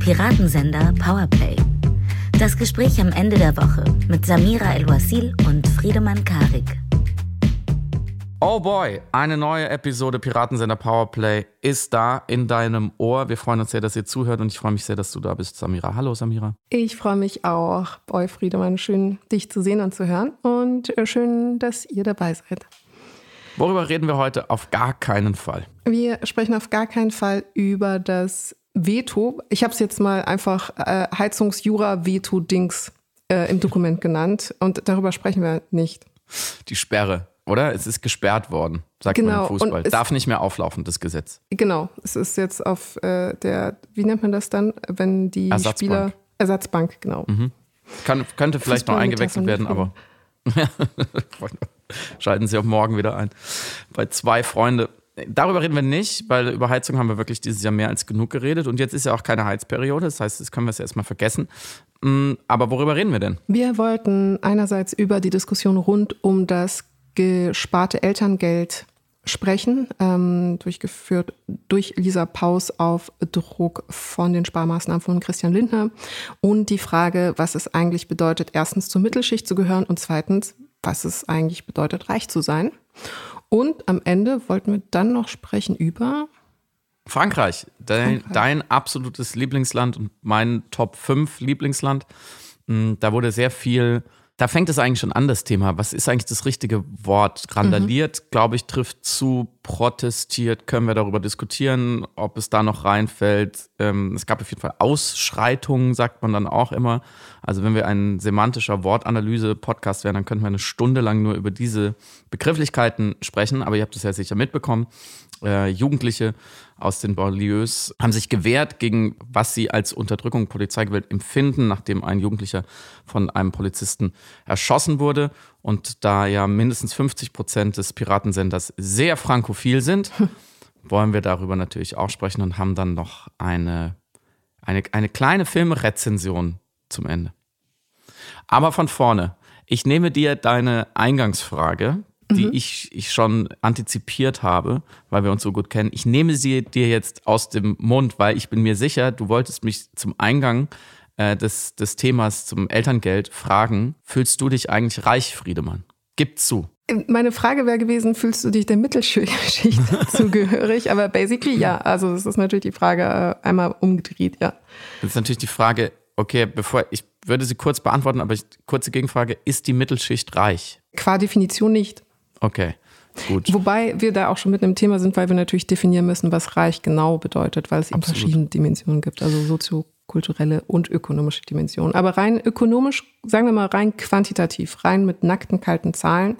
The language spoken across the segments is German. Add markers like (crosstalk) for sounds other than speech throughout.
Piratensender Powerplay. Das Gespräch am Ende der Woche mit Samira El-Wasil und Friedemann Karik. Oh boy, eine neue Episode Piratensender Powerplay ist da in deinem Ohr. Wir freuen uns sehr, dass ihr zuhört und ich freue mich sehr, dass du da bist, Samira. Hallo, Samira. Ich freue mich auch. Boy, Friedemann, schön, dich zu sehen und zu hören und äh, schön, dass ihr dabei seid. Worüber reden wir heute? Auf gar keinen Fall. Wir sprechen auf gar keinen Fall über das Veto. Ich habe es jetzt mal einfach äh, Heizungsjura-Veto-Dings äh, im Dokument genannt und darüber sprechen wir nicht. Die Sperre oder? Es ist gesperrt worden, sagt genau. man im Fußball. Darf nicht mehr auflaufen, das Gesetz. Genau. Es ist jetzt auf äh, der, wie nennt man das dann, wenn die Ersatzbank. Spieler. Ersatzbank, genau. Mhm. Kann, könnte vielleicht noch eingewechselt werden, aber (laughs) schalten Sie auch morgen wieder ein. Bei zwei Freunde. Darüber reden wir nicht, weil über Heizung haben wir wirklich dieses Jahr mehr als genug geredet. Und jetzt ist ja auch keine Heizperiode, das heißt, das können wir es erstmal vergessen. Mm, aber worüber reden wir denn? Wir wollten einerseits über die Diskussion rund um das gesparte Elterngeld sprechen, ähm, durchgeführt durch Lisa Paus auf Druck von den Sparmaßnahmen von Christian Lindner. Und die Frage, was es eigentlich bedeutet, erstens zur Mittelschicht zu gehören und zweitens, was es eigentlich bedeutet, reich zu sein. Und am Ende wollten wir dann noch sprechen über Frankreich, dein, Frankreich. dein absolutes Lieblingsland und mein Top 5 Lieblingsland. Hm, da wurde sehr viel da fängt es eigentlich schon an, das Thema. Was ist eigentlich das richtige Wort? Randaliert, mhm. glaube ich, trifft zu, protestiert, können wir darüber diskutieren, ob es da noch reinfällt. Ähm, es gab auf jeden Fall Ausschreitungen, sagt man dann auch immer. Also wenn wir ein semantischer Wortanalyse-Podcast wären, dann könnten wir eine Stunde lang nur über diese Begrifflichkeiten sprechen. Aber ihr habt es ja sicher mitbekommen. Äh, Jugendliche aus den Banlieues haben sich gewehrt gegen, was sie als Unterdrückung Polizeigewalt empfinden, nachdem ein Jugendlicher von einem Polizisten erschossen wurde. Und da ja mindestens 50 Prozent des Piratensenders sehr frankophil sind, (laughs) wollen wir darüber natürlich auch sprechen und haben dann noch eine, eine, eine kleine Filmrezension zum Ende. Aber von vorne. Ich nehme dir deine Eingangsfrage, die mhm. ich, ich schon antizipiert habe, weil wir uns so gut kennen. Ich nehme sie dir jetzt aus dem Mund, weil ich bin mir sicher, du wolltest mich zum Eingang äh, des, des Themas zum Elterngeld fragen. Fühlst du dich eigentlich reich, Friedemann? Gib zu. Meine Frage wäre gewesen, fühlst du dich der Mittelschicht (laughs) zugehörig? Aber basically ja. Also das ist natürlich die Frage äh, einmal umgedreht, ja. Das ist natürlich die Frage, okay, bevor ich würde sie kurz beantworten, aber ich, kurze Gegenfrage, ist die Mittelschicht reich? Qua Definition nicht. Okay. Gut. Wobei wir da auch schon mit einem Thema sind, weil wir natürlich definieren müssen, was reich genau bedeutet, weil es eben verschiedene Dimensionen gibt, also soziokulturelle und ökonomische Dimensionen. Aber rein ökonomisch, sagen wir mal rein quantitativ, rein mit nackten, kalten Zahlen,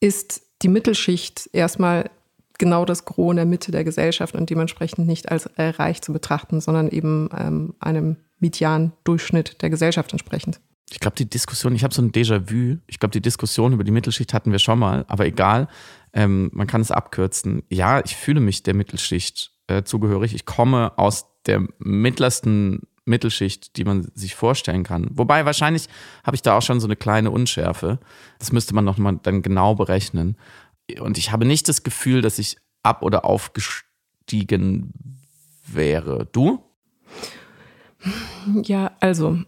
ist die Mittelschicht erstmal genau das Gros in der Mitte der Gesellschaft und dementsprechend nicht als äh, reich zu betrachten, sondern eben ähm, einem Median-Durchschnitt der Gesellschaft entsprechend. Ich glaube, die Diskussion, ich habe so ein Déjà-vu. Ich glaube, die Diskussion über die Mittelschicht hatten wir schon mal, aber egal. Ähm, man kann es abkürzen. Ja, ich fühle mich der Mittelschicht äh, zugehörig. Ich komme aus der mittlersten Mittelschicht, die man sich vorstellen kann. Wobei wahrscheinlich habe ich da auch schon so eine kleine Unschärfe. Das müsste man nochmal dann genau berechnen. Und ich habe nicht das Gefühl, dass ich ab- oder aufgestiegen wäre. Du? Ja, also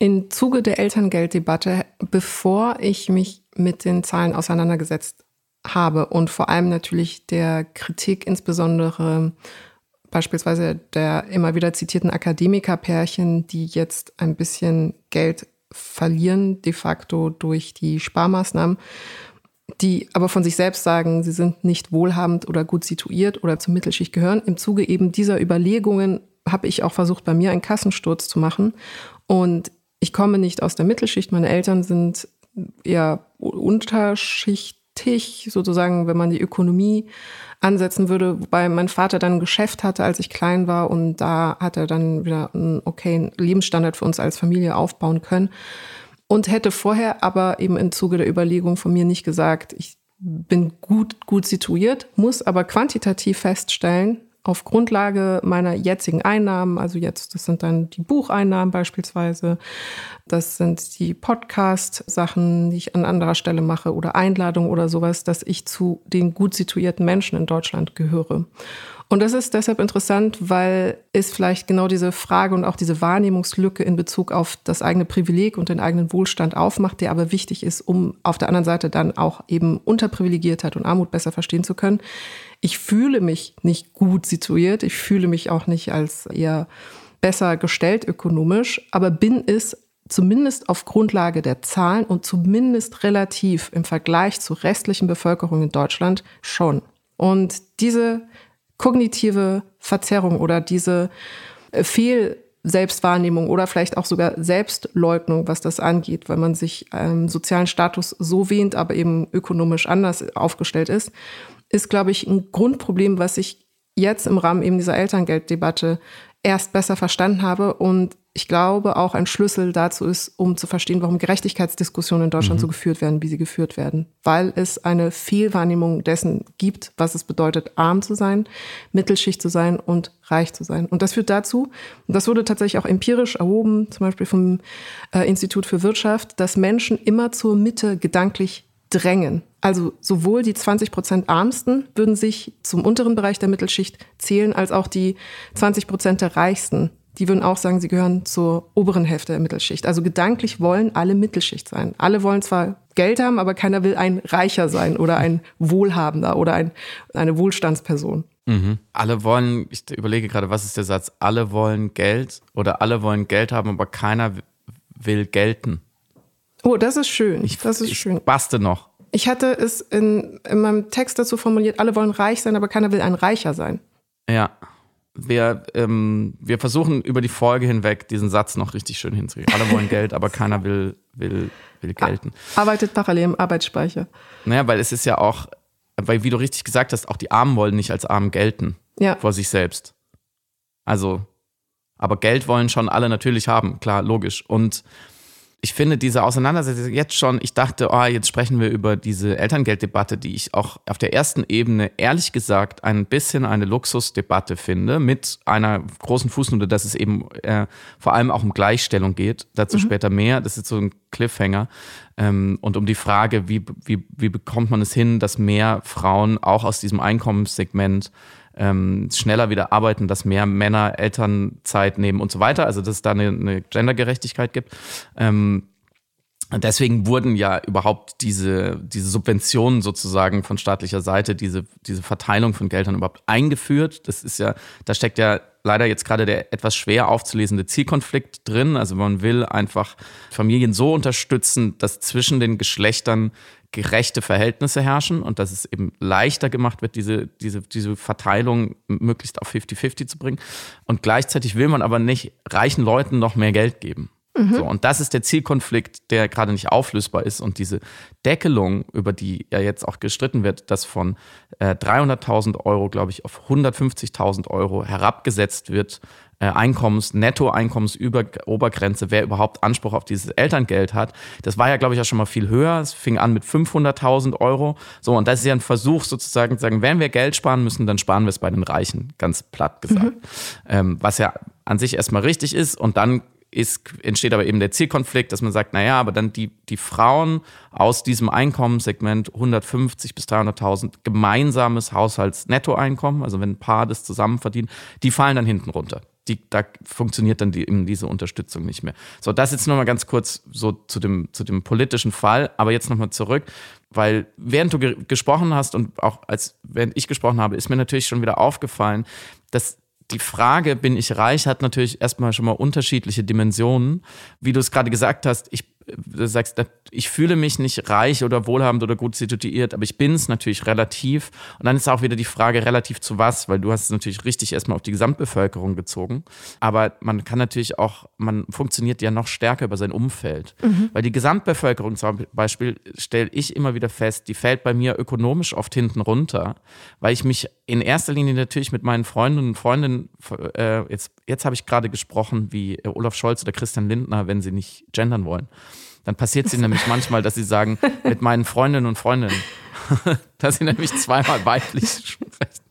im Zuge der Elterngelddebatte, bevor ich mich mit den Zahlen auseinandergesetzt habe und vor allem natürlich der Kritik insbesondere beispielsweise der immer wieder zitierten Akademikerpärchen, die jetzt ein bisschen Geld verlieren, de facto durch die Sparmaßnahmen, die aber von sich selbst sagen, sie sind nicht wohlhabend oder gut situiert oder zur Mittelschicht gehören. Im Zuge eben dieser Überlegungen habe ich auch versucht, bei mir einen Kassensturz zu machen und ich komme nicht aus der Mittelschicht. Meine Eltern sind eher unterschichtig, sozusagen, wenn man die Ökonomie ansetzen würde, wobei mein Vater dann ein Geschäft hatte, als ich klein war und da hat er dann wieder einen okayen Lebensstandard für uns als Familie aufbauen können und hätte vorher aber eben im Zuge der Überlegung von mir nicht gesagt, ich bin gut, gut situiert, muss aber quantitativ feststellen, auf Grundlage meiner jetzigen Einnahmen, also jetzt, das sind dann die Bucheinnahmen beispielsweise, das sind die Podcast-Sachen, die ich an anderer Stelle mache oder Einladungen oder sowas, dass ich zu den gut situierten Menschen in Deutschland gehöre. Und das ist deshalb interessant, weil es vielleicht genau diese Frage und auch diese Wahrnehmungslücke in Bezug auf das eigene Privileg und den eigenen Wohlstand aufmacht, der aber wichtig ist, um auf der anderen Seite dann auch eben Unterprivilegiertheit und Armut besser verstehen zu können. Ich fühle mich nicht gut situiert, ich fühle mich auch nicht als eher besser gestellt ökonomisch, aber bin es zumindest auf Grundlage der Zahlen und zumindest relativ im Vergleich zur restlichen Bevölkerung in Deutschland schon. Und diese kognitive Verzerrung oder diese äh, Fehl-Selbstwahrnehmung oder vielleicht auch sogar Selbstleugnung, was das angeht, weil man sich ähm, sozialen Status so wähnt, aber eben ökonomisch anders aufgestellt ist, ist, glaube ich, ein Grundproblem, was ich jetzt im Rahmen eben dieser Elterngelddebatte erst besser verstanden habe und ich glaube, auch ein Schlüssel dazu ist, um zu verstehen, warum Gerechtigkeitsdiskussionen in Deutschland mhm. so geführt werden, wie sie geführt werden. Weil es eine Fehlwahrnehmung dessen gibt, was es bedeutet, arm zu sein, Mittelschicht zu sein und reich zu sein. Und das führt dazu, und das wurde tatsächlich auch empirisch erhoben, zum Beispiel vom äh, Institut für Wirtschaft, dass Menschen immer zur Mitte gedanklich drängen. Also sowohl die 20 Prozent Armsten würden sich zum unteren Bereich der Mittelschicht zählen, als auch die 20 Prozent der Reichsten die würden auch sagen, sie gehören zur oberen Hälfte der Mittelschicht. Also gedanklich wollen alle Mittelschicht sein. Alle wollen zwar Geld haben, aber keiner will ein Reicher sein oder ein Wohlhabender oder ein, eine Wohlstandsperson. Mhm. Alle wollen, ich überlege gerade, was ist der Satz? Alle wollen Geld oder alle wollen Geld haben, aber keiner will gelten. Oh, das ist schön. Ich, das ist ich schön. Baste noch. Ich hatte es in, in meinem Text dazu formuliert, alle wollen reich sein, aber keiner will ein Reicher sein. Ja wir, ähm, wir versuchen über die Folge hinweg diesen Satz noch richtig schön hinzukriegen. Alle wollen Geld, aber keiner will, will, will gelten. Arbeitet parallel im Arbeitsspeicher. Naja, weil es ist ja auch, weil wie du richtig gesagt hast, auch die Armen wollen nicht als Armen gelten ja. vor sich selbst. Also, aber Geld wollen schon alle natürlich haben, klar, logisch. Und ich finde diese Auseinandersetzung jetzt schon, ich dachte, oh, jetzt sprechen wir über diese Elterngelddebatte, die ich auch auf der ersten Ebene ehrlich gesagt ein bisschen eine Luxusdebatte finde, mit einer großen Fußnote, dass es eben äh, vor allem auch um Gleichstellung geht. Dazu mhm. später mehr. Das ist so ein Cliffhanger. Ähm, und um die Frage, wie, wie, wie bekommt man es hin, dass mehr Frauen auch aus diesem Einkommenssegment ähm, schneller wieder arbeiten, dass mehr Männer Elternzeit nehmen und so weiter. Also dass es da eine, eine Gendergerechtigkeit gibt. Ähm, Deswegen wurden ja überhaupt diese, diese Subventionen sozusagen von staatlicher Seite, diese, diese Verteilung von Geldern überhaupt eingeführt. Das ist ja, da steckt ja leider jetzt gerade der etwas schwer aufzulesende Zielkonflikt drin. Also man will einfach Familien so unterstützen, dass zwischen den Geschlechtern gerechte Verhältnisse herrschen und dass es eben leichter gemacht wird, diese, diese, diese Verteilung möglichst auf 50-50 zu bringen. Und gleichzeitig will man aber nicht reichen Leuten noch mehr Geld geben. Mhm. So, und das ist der Zielkonflikt, der gerade nicht auflösbar ist. Und diese Deckelung, über die ja jetzt auch gestritten wird, dass von äh, 300.000 Euro, glaube ich, auf 150.000 Euro herabgesetzt wird, Einkommens, Nettoeinkommensobergrenze, wer überhaupt Anspruch auf dieses Elterngeld hat. Das war ja, glaube ich, ja schon mal viel höher. Es fing an mit 500.000 Euro. So, und das ist ja ein Versuch sozusagen zu sagen, wenn wir Geld sparen müssen, dann sparen wir es bei den Reichen, ganz platt gesagt. Mhm. Ähm, was ja an sich erstmal richtig ist. Und dann ist, entsteht aber eben der Zielkonflikt, dass man sagt, naja, aber dann die, die Frauen aus diesem Einkommenssegment 150 bis 300.000 gemeinsames Haushaltsnettoeinkommen, also wenn ein Paar das zusammen verdient, die fallen dann hinten runter. Die, da funktioniert dann die, eben diese Unterstützung nicht mehr. So, das jetzt nochmal ganz kurz so zu dem, zu dem politischen Fall, aber jetzt nochmal zurück, weil während du ge gesprochen hast und auch als während ich gesprochen habe, ist mir natürlich schon wieder aufgefallen, dass die Frage, bin ich reich, hat natürlich erstmal schon mal unterschiedliche Dimensionen. Wie du es gerade gesagt hast, ich du sagst, ich fühle mich nicht reich oder wohlhabend oder gut situiert, aber ich bin es natürlich relativ. Und dann ist auch wieder die Frage, relativ zu was, weil du hast es natürlich richtig erstmal auf die Gesamtbevölkerung gezogen. Aber man kann natürlich auch, man funktioniert ja noch stärker über sein Umfeld. Mhm. Weil die Gesamtbevölkerung zum Beispiel stelle ich immer wieder fest, die fällt bei mir ökonomisch oft hinten runter, weil ich mich in erster Linie natürlich mit meinen Freundinnen und Freundinnen, äh, jetzt, jetzt habe ich gerade gesprochen, wie äh, Olaf Scholz oder Christian Lindner, wenn sie nicht gendern wollen. Dann passiert es ihnen nämlich manchmal, dass sie sagen, (laughs) mit meinen Freundinnen und Freundinnen, (laughs) dass sie nämlich zweimal weiblich sprechen.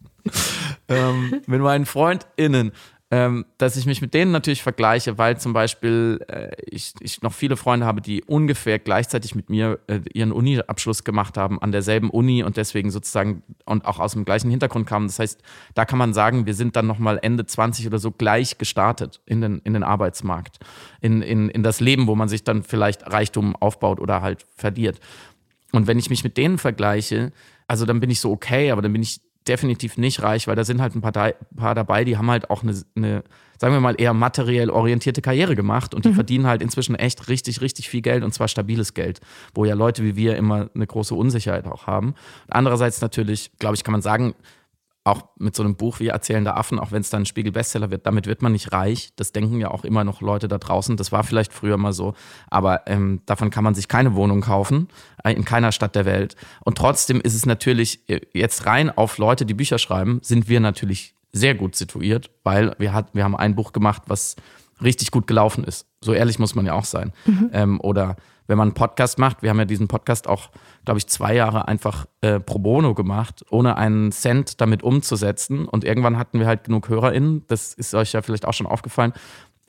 ähm, mit meinen FreundInnen. Ähm, dass ich mich mit denen natürlich vergleiche, weil zum Beispiel äh, ich, ich noch viele Freunde habe, die ungefähr gleichzeitig mit mir äh, ihren Uni-Abschluss gemacht haben an derselben Uni und deswegen sozusagen und auch aus dem gleichen Hintergrund kamen. Das heißt, da kann man sagen, wir sind dann nochmal Ende 20 oder so gleich gestartet in den, in den Arbeitsmarkt, in, in, in das Leben, wo man sich dann vielleicht Reichtum aufbaut oder halt verliert. Und wenn ich mich mit denen vergleiche, also dann bin ich so okay, aber dann bin ich definitiv nicht reich, weil da sind halt ein paar, paar dabei, die haben halt auch eine, eine, sagen wir mal, eher materiell orientierte Karriere gemacht und die mhm. verdienen halt inzwischen echt richtig, richtig viel Geld und zwar stabiles Geld, wo ja Leute wie wir immer eine große Unsicherheit auch haben. Andererseits natürlich, glaube ich, kann man sagen, auch mit so einem Buch wie Erzählende Affen, auch wenn es dann ein Spiegel-Bestseller wird, damit wird man nicht reich. Das denken ja auch immer noch Leute da draußen. Das war vielleicht früher mal so, aber ähm, davon kann man sich keine Wohnung kaufen, äh, in keiner Stadt der Welt. Und trotzdem ist es natürlich äh, jetzt rein auf Leute, die Bücher schreiben, sind wir natürlich sehr gut situiert, weil wir, hat, wir haben ein Buch gemacht, was richtig gut gelaufen ist. So ehrlich muss man ja auch sein. Mhm. Ähm, oder wenn man einen Podcast macht, wir haben ja diesen Podcast auch, glaube ich, zwei Jahre einfach äh, pro bono gemacht, ohne einen Cent damit umzusetzen. Und irgendwann hatten wir halt genug HörerInnen, das ist euch ja vielleicht auch schon aufgefallen,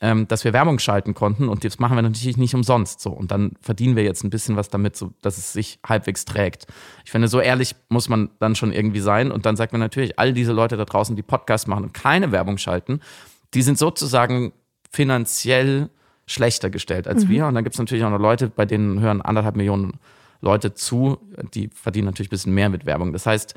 ähm, dass wir Werbung schalten konnten. Und das machen wir natürlich nicht umsonst so. Und dann verdienen wir jetzt ein bisschen was damit, so, dass es sich halbwegs trägt. Ich finde, so ehrlich muss man dann schon irgendwie sein. Und dann sagt man natürlich, all diese Leute da draußen, die Podcasts machen und keine Werbung schalten, die sind sozusagen finanziell schlechter gestellt als mhm. wir. Und dann gibt es natürlich auch noch Leute, bei denen hören anderthalb Millionen Leute zu, die verdienen natürlich ein bisschen mehr mit Werbung. Das heißt,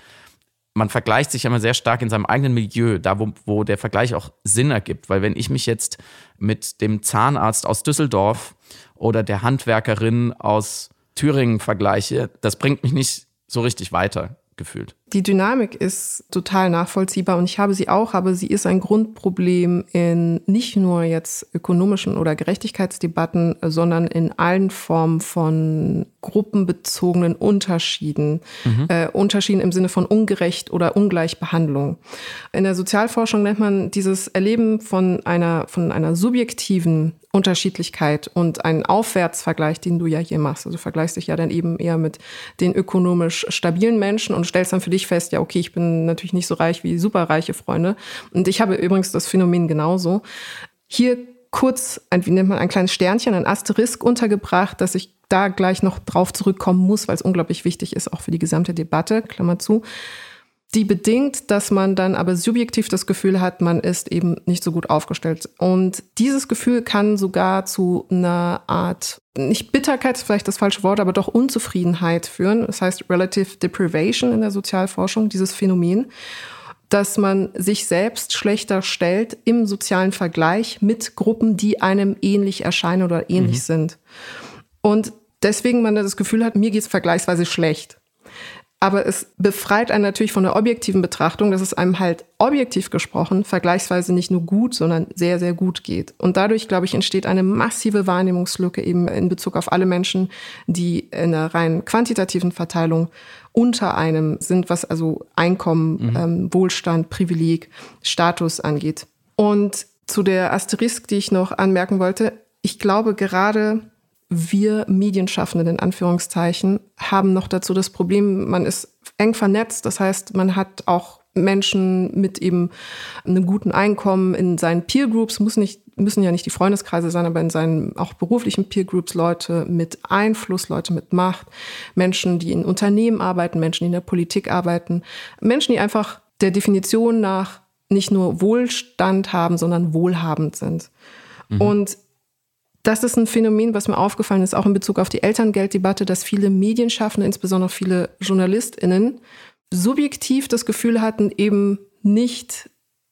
man vergleicht sich immer sehr stark in seinem eigenen Milieu, da wo, wo der Vergleich auch Sinn ergibt. Weil wenn ich mich jetzt mit dem Zahnarzt aus Düsseldorf oder der Handwerkerin aus Thüringen vergleiche, das bringt mich nicht so richtig weiter gefühlt. Die Dynamik ist total nachvollziehbar und ich habe sie auch, aber sie ist ein Grundproblem in nicht nur jetzt ökonomischen oder Gerechtigkeitsdebatten, sondern in allen Formen von gruppenbezogenen Unterschieden. Mhm. Äh, Unterschieden im Sinne von ungerecht oder Ungleichbehandlung. In der Sozialforschung nennt man dieses Erleben von einer, von einer subjektiven Unterschiedlichkeit und einen Aufwärtsvergleich, den du ja hier machst. Also du vergleichst dich ja dann eben eher mit den ökonomisch stabilen Menschen und stellst dann für dich fest, ja, okay, ich bin natürlich nicht so reich wie superreiche Freunde. Und ich habe übrigens das Phänomen genauso. Hier kurz, ein, wie nennt man, ein kleines Sternchen, ein Asterisk untergebracht, dass ich da gleich noch drauf zurückkommen muss, weil es unglaublich wichtig ist, auch für die gesamte Debatte, Klammer zu die bedingt, dass man dann aber subjektiv das Gefühl hat, man ist eben nicht so gut aufgestellt. Und dieses Gefühl kann sogar zu einer Art, nicht Bitterkeit ist vielleicht das falsche Wort, aber doch Unzufriedenheit führen. Das heißt Relative Deprivation in der Sozialforschung, dieses Phänomen, dass man sich selbst schlechter stellt im sozialen Vergleich mit Gruppen, die einem ähnlich erscheinen oder ähnlich mhm. sind. Und deswegen man das Gefühl hat, mir geht es vergleichsweise schlecht. Aber es befreit einen natürlich von der objektiven Betrachtung, dass es einem halt objektiv gesprochen vergleichsweise nicht nur gut, sondern sehr, sehr gut geht. Und dadurch, glaube ich, entsteht eine massive Wahrnehmungslücke eben in Bezug auf alle Menschen, die in einer rein quantitativen Verteilung unter einem sind, was also Einkommen, mhm. ähm, Wohlstand, Privileg, Status angeht. Und zu der Asterisk, die ich noch anmerken wollte, ich glaube gerade wir Medienschaffenden in Anführungszeichen haben noch dazu das Problem, man ist eng vernetzt. Das heißt, man hat auch Menschen mit eben einem guten Einkommen in seinen Peer Groups, muss nicht, müssen ja nicht die Freundeskreise sein, aber in seinen auch beruflichen Peer Groups Leute mit Einfluss, Leute mit Macht, Menschen, die in Unternehmen arbeiten, Menschen, die in der Politik arbeiten, Menschen, die einfach der Definition nach nicht nur Wohlstand haben, sondern wohlhabend sind. Mhm. Und das ist ein Phänomen, was mir aufgefallen ist, auch in Bezug auf die Elterngelddebatte, dass viele Medienschaffende, insbesondere viele JournalistInnen, subjektiv das Gefühl hatten, eben nicht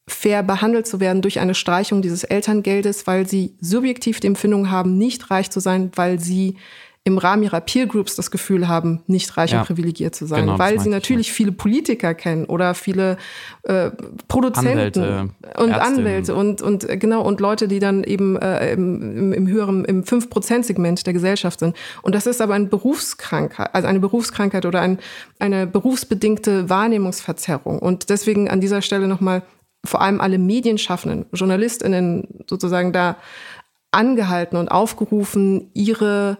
fair behandelt zu werden durch eine Streichung dieses Elterngeldes, weil sie subjektiv die Empfindung haben, nicht reich zu sein, weil sie im Rahmen ihrer Peer Groups das Gefühl haben, nicht reich ja, und privilegiert zu sein, genau, weil sie natürlich ich, viele Politiker kennen oder viele äh, Produzenten Anwälte, und Ärztinnen. Anwälte und, und äh, genau und Leute, die dann eben äh, im, im höheren, im 5%-Segment der Gesellschaft sind. Und das ist aber eine Berufskrankheit, also eine Berufskrankheit oder ein, eine berufsbedingte Wahrnehmungsverzerrung. Und deswegen an dieser Stelle nochmal vor allem alle Medienschaffenden, JournalistInnen sozusagen da angehalten und aufgerufen, ihre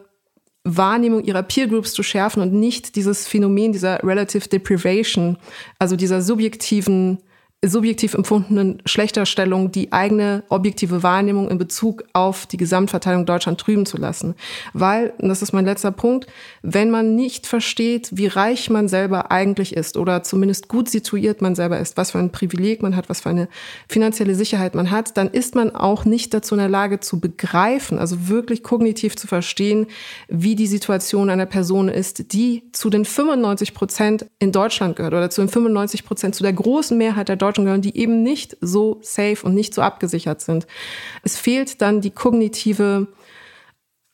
Wahrnehmung ihrer Peer Groups zu schärfen und nicht dieses Phänomen dieser Relative Deprivation, also dieser subjektiven subjektiv empfundenen Schlechterstellung die eigene objektive Wahrnehmung in Bezug auf die Gesamtverteilung Deutschland trüben zu lassen. Weil, und das ist mein letzter Punkt, wenn man nicht versteht, wie reich man selber eigentlich ist oder zumindest gut situiert man selber ist, was für ein Privileg man hat, was für eine finanzielle Sicherheit man hat, dann ist man auch nicht dazu in der Lage zu begreifen, also wirklich kognitiv zu verstehen, wie die Situation einer Person ist, die zu den 95 Prozent in Deutschland gehört oder zu den 95 Prozent, zu der großen Mehrheit der Deutschen Deutschen gehören, die eben nicht so safe und nicht so abgesichert sind. Es fehlt dann die kognitive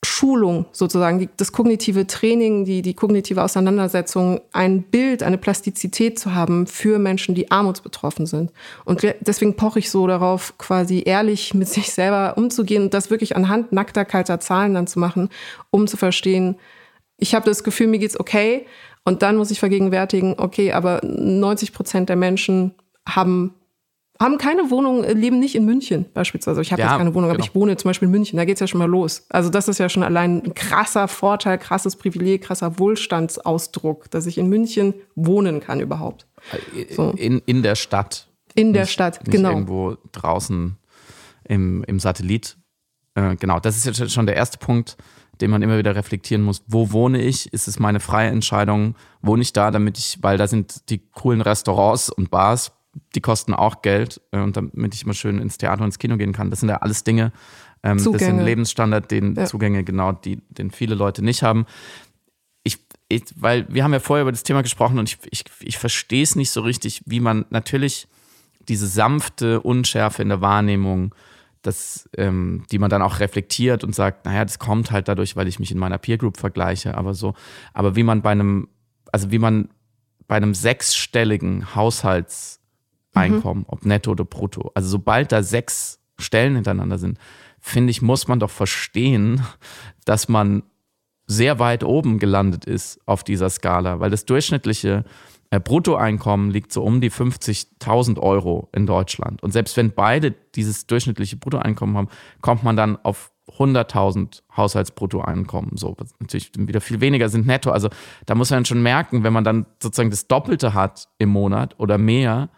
Schulung sozusagen, die, das kognitive Training, die, die kognitive Auseinandersetzung, ein Bild, eine Plastizität zu haben für Menschen, die armutsbetroffen sind. Und deswegen poche ich so darauf, quasi ehrlich mit sich selber umzugehen und das wirklich anhand nackter, kalter Zahlen dann zu machen, um zu verstehen, ich habe das Gefühl, mir geht's okay. Und dann muss ich vergegenwärtigen, okay, aber 90 Prozent der Menschen haben haben keine Wohnung, äh, leben nicht in München beispielsweise. Ich habe ja, jetzt keine Wohnung, genau. aber ich wohne zum Beispiel in München. Da geht's ja schon mal los. Also das ist ja schon allein ein krasser Vorteil, krasses Privileg, krasser Wohlstandsausdruck, dass ich in München wohnen kann überhaupt. So. In, in der Stadt. In der nicht, Stadt, nicht genau. Irgendwo draußen im, im Satellit. Äh, genau, das ist jetzt schon der erste Punkt, den man immer wieder reflektieren muss. Wo wohne ich? Ist es meine freie Entscheidung? Wohne ich da, damit ich, weil da sind die coolen Restaurants und Bars, die kosten auch Geld äh, und damit ich immer schön ins Theater und ins Kino gehen kann. Das sind ja alles Dinge, ähm, das sind Lebensstandard, den ja. Zugänge, genau, die, den viele Leute nicht haben. Ich, ich, weil wir haben ja vorher über das Thema gesprochen und ich, ich, ich verstehe es nicht so richtig, wie man natürlich diese sanfte Unschärfe in der Wahrnehmung, das, ähm, die man dann auch reflektiert und sagt, naja, das kommt halt dadurch, weil ich mich in meiner Peer Group vergleiche, aber so, aber wie man bei einem, also wie man bei einem sechsstelligen Haushalts Einkommen, mhm. ob netto oder brutto. Also sobald da sechs Stellen hintereinander sind, finde ich, muss man doch verstehen, dass man sehr weit oben gelandet ist auf dieser Skala, weil das durchschnittliche äh, Bruttoeinkommen liegt so um die 50.000 Euro in Deutschland. Und selbst wenn beide dieses durchschnittliche Bruttoeinkommen haben, kommt man dann auf 100.000 Haushaltsbruttoeinkommen. So, was natürlich wieder viel weniger sind netto. Also da muss man schon merken, wenn man dann sozusagen das Doppelte hat im Monat oder mehr,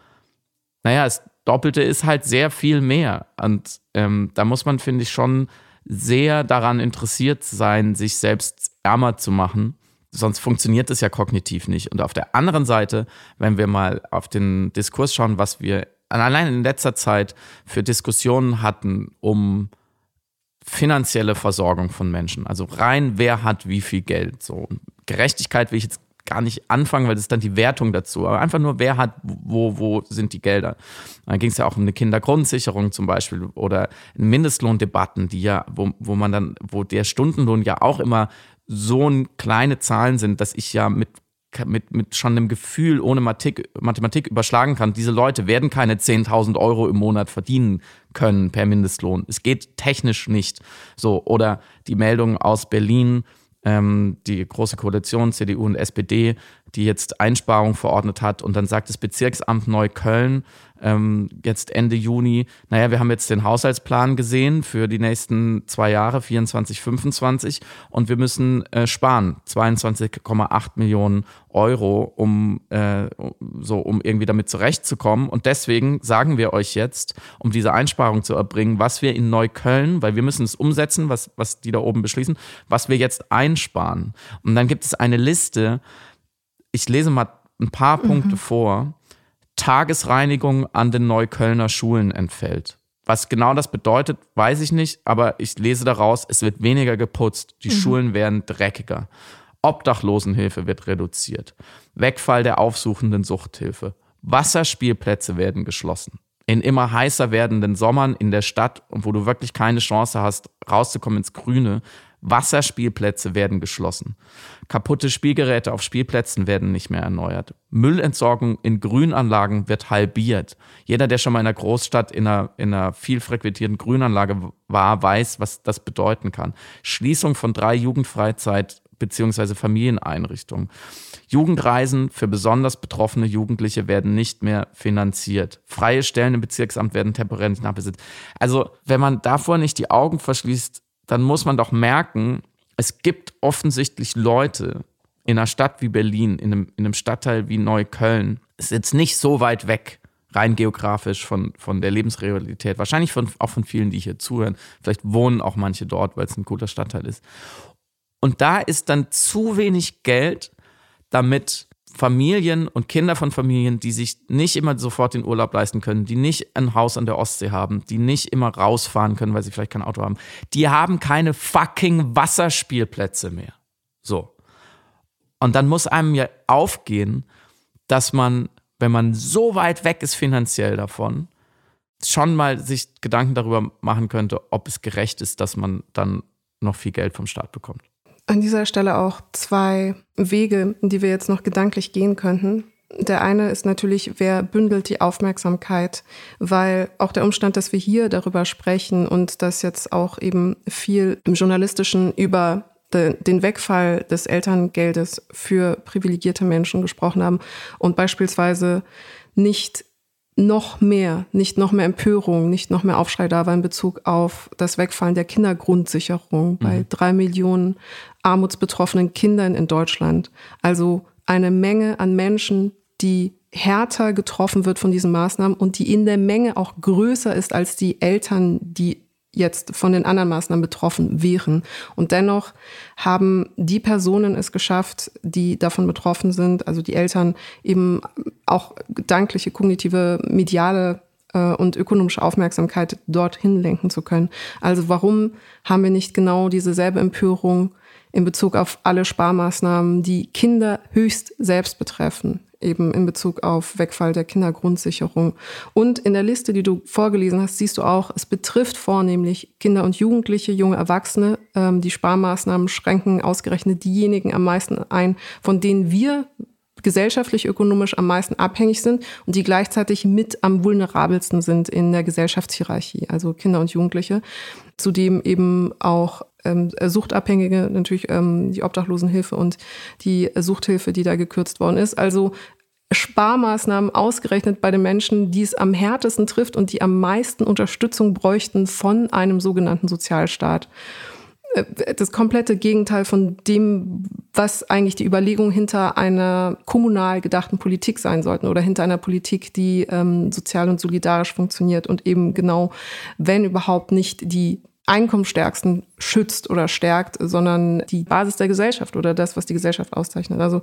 naja, das Doppelte ist halt sehr viel mehr. Und ähm, da muss man, finde ich, schon sehr daran interessiert sein, sich selbst ärmer zu machen. Sonst funktioniert es ja kognitiv nicht. Und auf der anderen Seite, wenn wir mal auf den Diskurs schauen, was wir allein in letzter Zeit für Diskussionen hatten um finanzielle Versorgung von Menschen. Also rein, wer hat wie viel Geld. So Gerechtigkeit will ich jetzt gar nicht anfangen, weil das ist dann die Wertung dazu. Aber einfach nur, wer hat, wo, wo sind die Gelder? Da ging es ja auch um eine Kindergrundsicherung zum Beispiel oder Mindestlohndebatten, die ja, wo, wo man dann, wo der Stundenlohn ja auch immer so kleine Zahlen sind, dass ich ja mit mit, mit schon einem Gefühl ohne Mathematik, Mathematik überschlagen kann, diese Leute werden keine 10.000 Euro im Monat verdienen können per Mindestlohn. Es geht technisch nicht. So, oder die Meldung aus Berlin, ähm, die Große Koalition, CDU und SPD, die jetzt Einsparungen verordnet hat. Und dann sagt das Bezirksamt Neukölln ähm, jetzt Ende Juni, naja, wir haben jetzt den Haushaltsplan gesehen für die nächsten zwei Jahre, 24, 25, und wir müssen äh, sparen, 22,8 Millionen Euro, um äh, so, um irgendwie damit zurechtzukommen. Und deswegen sagen wir euch jetzt, um diese Einsparung zu erbringen, was wir in Neukölln, weil wir müssen es umsetzen, was, was die da oben beschließen, was wir jetzt einsparen. Und dann gibt es eine Liste, ich lese mal ein paar mhm. Punkte vor. Tagesreinigung an den Neuköllner Schulen entfällt. Was genau das bedeutet, weiß ich nicht, aber ich lese daraus, es wird weniger geputzt, die mhm. Schulen werden dreckiger. Obdachlosenhilfe wird reduziert. Wegfall der aufsuchenden Suchthilfe. Wasserspielplätze werden geschlossen. In immer heißer werdenden Sommern in der Stadt, wo du wirklich keine Chance hast, rauszukommen ins Grüne, Wasserspielplätze werden geschlossen. Kaputte Spielgeräte auf Spielplätzen werden nicht mehr erneuert. Müllentsorgung in Grünanlagen wird halbiert. Jeder, der schon mal in einer Großstadt in einer, in einer viel frequentierten Grünanlage war, weiß, was das bedeuten kann. Schließung von drei Jugendfreizeit- bzw. Familieneinrichtungen. Jugendreisen für besonders betroffene Jugendliche werden nicht mehr finanziert. Freie Stellen im Bezirksamt werden temporär nicht nachbesetzt. Also, wenn man davor nicht die Augen verschließt, dann muss man doch merken, es gibt offensichtlich Leute in einer Stadt wie Berlin, in einem, in einem Stadtteil wie Neukölln, ist jetzt nicht so weit weg rein geografisch von, von der Lebensrealität, wahrscheinlich von, auch von vielen, die hier zuhören. Vielleicht wohnen auch manche dort, weil es ein guter Stadtteil ist. Und da ist dann zu wenig Geld, damit Familien und Kinder von Familien, die sich nicht immer sofort den Urlaub leisten können, die nicht ein Haus an der Ostsee haben, die nicht immer rausfahren können, weil sie vielleicht kein Auto haben, die haben keine fucking Wasserspielplätze mehr. So. Und dann muss einem ja aufgehen, dass man, wenn man so weit weg ist finanziell davon, schon mal sich Gedanken darüber machen könnte, ob es gerecht ist, dass man dann noch viel Geld vom Staat bekommt an dieser Stelle auch zwei Wege, die wir jetzt noch gedanklich gehen könnten. Der eine ist natürlich, wer bündelt die Aufmerksamkeit, weil auch der Umstand, dass wir hier darüber sprechen und dass jetzt auch eben viel im Journalistischen über den Wegfall des Elterngeldes für privilegierte Menschen gesprochen haben und beispielsweise nicht noch mehr, nicht noch mehr Empörung, nicht noch mehr Aufschrei da war in Bezug auf das Wegfallen der Kindergrundsicherung bei mhm. drei Millionen armutsbetroffenen Kindern in Deutschland. Also eine Menge an Menschen, die härter getroffen wird von diesen Maßnahmen und die in der Menge auch größer ist als die Eltern, die jetzt von den anderen Maßnahmen betroffen wären. Und dennoch haben die Personen es geschafft, die davon betroffen sind, also die Eltern, eben auch gedankliche, kognitive, mediale äh, und ökonomische Aufmerksamkeit dorthin lenken zu können. Also warum haben wir nicht genau dieselbe Empörung in Bezug auf alle Sparmaßnahmen, die Kinder höchst selbst betreffen? Eben in Bezug auf Wegfall der Kindergrundsicherung. Und in der Liste, die du vorgelesen hast, siehst du auch, es betrifft vornehmlich Kinder und Jugendliche, junge Erwachsene. Ähm, die Sparmaßnahmen schränken ausgerechnet diejenigen am meisten ein, von denen wir gesellschaftlich, ökonomisch am meisten abhängig sind und die gleichzeitig mit am vulnerabelsten sind in der Gesellschaftshierarchie, also Kinder und Jugendliche. Zudem eben auch ähm, Suchtabhängige, natürlich ähm, die Obdachlosenhilfe und die Suchthilfe, die da gekürzt worden ist. Also Sparmaßnahmen ausgerechnet bei den Menschen, die es am härtesten trifft und die am meisten Unterstützung bräuchten von einem sogenannten Sozialstaat. Äh, das komplette Gegenteil von dem, was eigentlich die Überlegung hinter einer kommunal gedachten Politik sein sollten oder hinter einer Politik, die ähm, sozial und solidarisch funktioniert und eben genau, wenn überhaupt nicht die Einkommensstärksten schützt oder stärkt, sondern die Basis der Gesellschaft oder das, was die Gesellschaft auszeichnet, also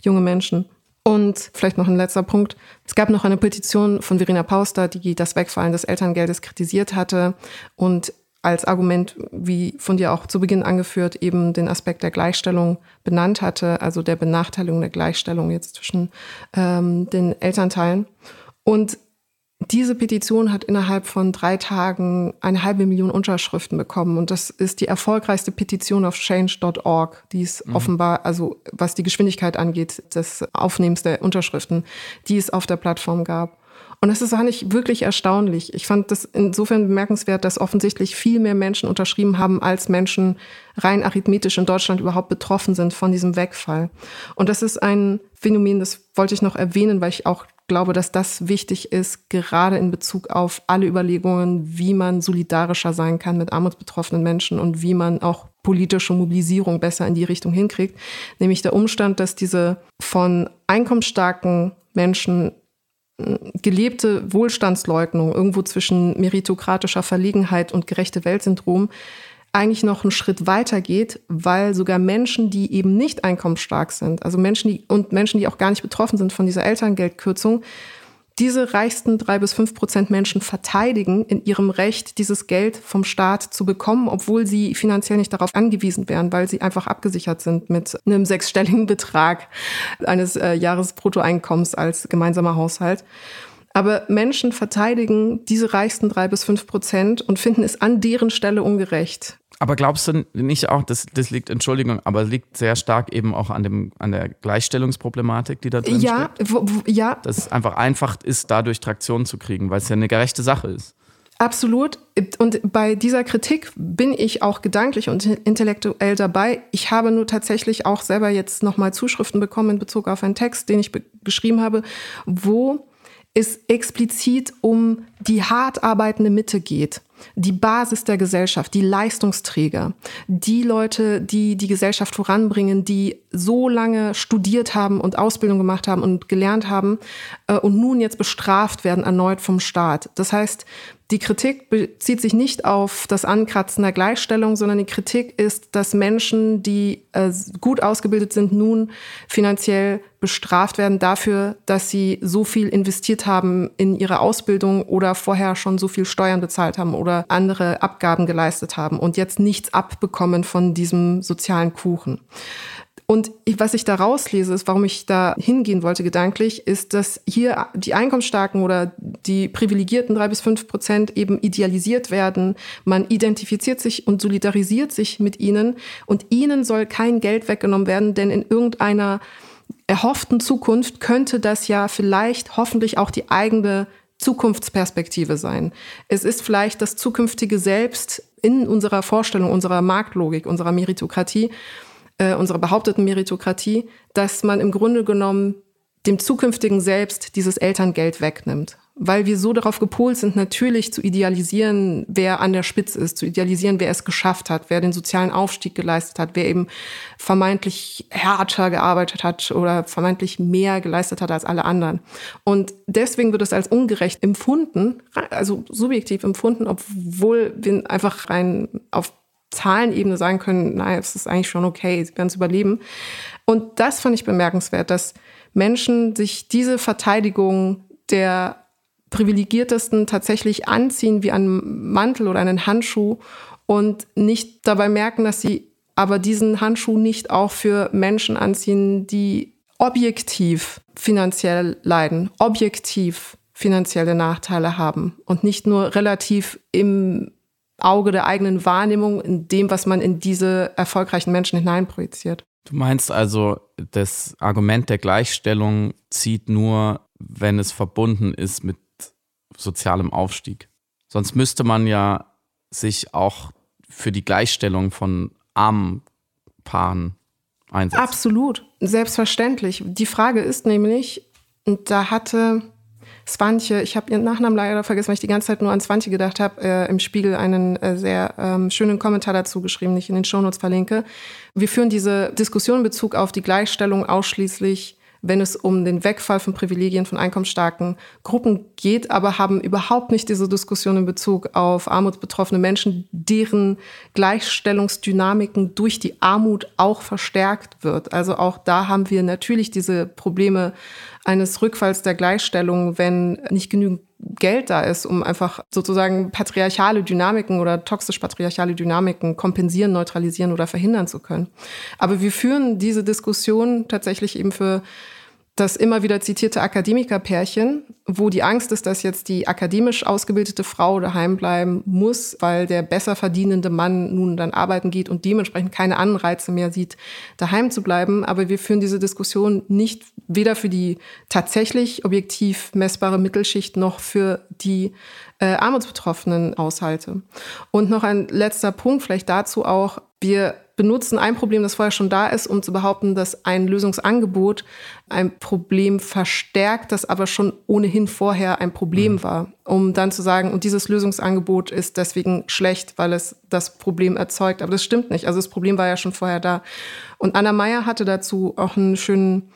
junge Menschen. Und vielleicht noch ein letzter Punkt. Es gab noch eine Petition von Verena Pauster, die das Wegfallen des Elterngeldes kritisiert hatte und als Argument, wie von dir auch zu Beginn angeführt, eben den Aspekt der Gleichstellung benannt hatte, also der Benachteiligung der Gleichstellung jetzt zwischen ähm, den Elternteilen. Und diese Petition hat innerhalb von drei Tagen eine halbe Million Unterschriften bekommen. Und das ist die erfolgreichste Petition auf change.org, die es mhm. offenbar, also was die Geschwindigkeit angeht, des Aufnehmens der Unterschriften, die es auf der Plattform gab. Und das ist eigentlich wirklich erstaunlich. Ich fand das insofern bemerkenswert, dass offensichtlich viel mehr Menschen unterschrieben haben, als Menschen rein arithmetisch in Deutschland überhaupt betroffen sind von diesem Wegfall. Und das ist ein Phänomen, das wollte ich noch erwähnen, weil ich auch glaube, dass das wichtig ist, gerade in Bezug auf alle Überlegungen, wie man solidarischer sein kann mit armutsbetroffenen Menschen und wie man auch politische Mobilisierung besser in die Richtung hinkriegt. Nämlich der Umstand, dass diese von einkommensstarken Menschen äh, gelebte Wohlstandsleugnung irgendwo zwischen meritokratischer Verlegenheit und gerechte Weltsyndrom eigentlich noch einen Schritt weiter geht, weil sogar Menschen, die eben nicht einkommensstark sind, also Menschen, die und Menschen, die auch gar nicht betroffen sind von dieser Elterngeldkürzung, diese reichsten drei bis fünf Prozent Menschen verteidigen in ihrem Recht, dieses Geld vom Staat zu bekommen, obwohl sie finanziell nicht darauf angewiesen wären, weil sie einfach abgesichert sind mit einem sechsstelligen Betrag eines äh, Jahresbruttoeinkommens als gemeinsamer Haushalt. Aber Menschen verteidigen diese reichsten drei bis fünf Prozent und finden es an deren Stelle ungerecht. Aber glaubst du nicht auch, das, das liegt, Entschuldigung, aber liegt sehr stark eben auch an, dem, an der Gleichstellungsproblematik, die da drin ja, steckt? Wo, wo, ja. Dass es einfach einfach ist, dadurch Traktion zu kriegen, weil es ja eine gerechte Sache ist. Absolut. Und bei dieser Kritik bin ich auch gedanklich und intellektuell dabei. Ich habe nur tatsächlich auch selber jetzt nochmal Zuschriften bekommen in Bezug auf einen Text, den ich geschrieben habe, wo es explizit um die hart arbeitende Mitte geht. Die Basis der Gesellschaft, die Leistungsträger, die Leute, die die Gesellschaft voranbringen, die so lange studiert haben und Ausbildung gemacht haben und gelernt haben äh, und nun jetzt bestraft werden erneut vom Staat. Das heißt, die Kritik bezieht sich nicht auf das Ankratzen der Gleichstellung, sondern die Kritik ist, dass Menschen, die äh, gut ausgebildet sind, nun finanziell bestraft werden dafür, dass sie so viel investiert haben in ihre Ausbildung oder vorher schon so viel Steuern bezahlt haben oder andere Abgaben geleistet haben und jetzt nichts abbekommen von diesem sozialen Kuchen. Und was ich da rauslese, ist, warum ich da hingehen wollte gedanklich, ist, dass hier die Einkommensstarken oder die privilegierten drei bis fünf Prozent eben idealisiert werden. Man identifiziert sich und solidarisiert sich mit ihnen und ihnen soll kein Geld weggenommen werden, denn in irgendeiner erhofften Zukunft könnte das ja vielleicht hoffentlich auch die eigene Zukunftsperspektive sein. Es ist vielleicht das zukünftige Selbst in unserer Vorstellung, unserer Marktlogik, unserer Meritokratie äh, unserer behaupteten Meritokratie, dass man im Grunde genommen dem zukünftigen Selbst dieses Elterngeld wegnimmt. Weil wir so darauf gepolt sind, natürlich zu idealisieren, wer an der Spitze ist, zu idealisieren, wer es geschafft hat, wer den sozialen Aufstieg geleistet hat, wer eben vermeintlich härter gearbeitet hat oder vermeintlich mehr geleistet hat als alle anderen. Und deswegen wird es als ungerecht empfunden, also subjektiv empfunden, obwohl wir einfach rein auf Zahlenebene sagen können, naja, es ist eigentlich schon okay, sie werden es überleben. Und das fand ich bemerkenswert, dass Menschen sich diese Verteidigung der privilegiertesten tatsächlich anziehen wie einen Mantel oder einen Handschuh und nicht dabei merken, dass sie aber diesen Handschuh nicht auch für Menschen anziehen, die objektiv finanziell leiden, objektiv finanzielle Nachteile haben und nicht nur relativ im Auge der eigenen Wahrnehmung in dem, was man in diese erfolgreichen Menschen hineinprojiziert. Du meinst also, das Argument der Gleichstellung zieht nur, wenn es verbunden ist mit sozialem Aufstieg. Sonst müsste man ja sich auch für die Gleichstellung von armen Paaren einsetzen. Absolut, selbstverständlich. Die Frage ist nämlich, und da hatte Swantje, ich habe ihren Nachnamen leider vergessen, weil ich die ganze Zeit nur an Swantje gedacht habe, äh, im Spiegel einen äh, sehr ähm, schönen Kommentar dazu geschrieben, den ich in den Shownotes verlinke. Wir führen diese Diskussion in Bezug auf die Gleichstellung ausschließlich wenn es um den Wegfall von Privilegien von einkommensstarken Gruppen geht, aber haben überhaupt nicht diese Diskussion in Bezug auf armutsbetroffene Menschen, deren Gleichstellungsdynamiken durch die Armut auch verstärkt wird. Also auch da haben wir natürlich diese Probleme eines Rückfalls der Gleichstellung, wenn nicht genügend Geld da ist, um einfach sozusagen patriarchale Dynamiken oder toxisch-patriarchale Dynamiken kompensieren, neutralisieren oder verhindern zu können. Aber wir führen diese Diskussion tatsächlich eben für das immer wieder zitierte Akademikerpärchen, wo die Angst ist, dass jetzt die akademisch ausgebildete Frau daheim bleiben muss, weil der besser verdienende Mann nun dann arbeiten geht und dementsprechend keine Anreize mehr sieht, daheim zu bleiben. Aber wir führen diese Diskussion nicht weder für die tatsächlich objektiv messbare Mittelschicht noch für die äh, armutsbetroffenen Haushalte. Und noch ein letzter Punkt, vielleicht dazu auch. Wir benutzen ein Problem, das vorher schon da ist, um zu behaupten, dass ein Lösungsangebot ein Problem verstärkt, das aber schon ohnehin vorher ein Problem mhm. war, um dann zu sagen, und dieses Lösungsangebot ist deswegen schlecht, weil es das Problem erzeugt. Aber das stimmt nicht. Also das Problem war ja schon vorher da. Und Anna Meyer hatte dazu auch einen schönen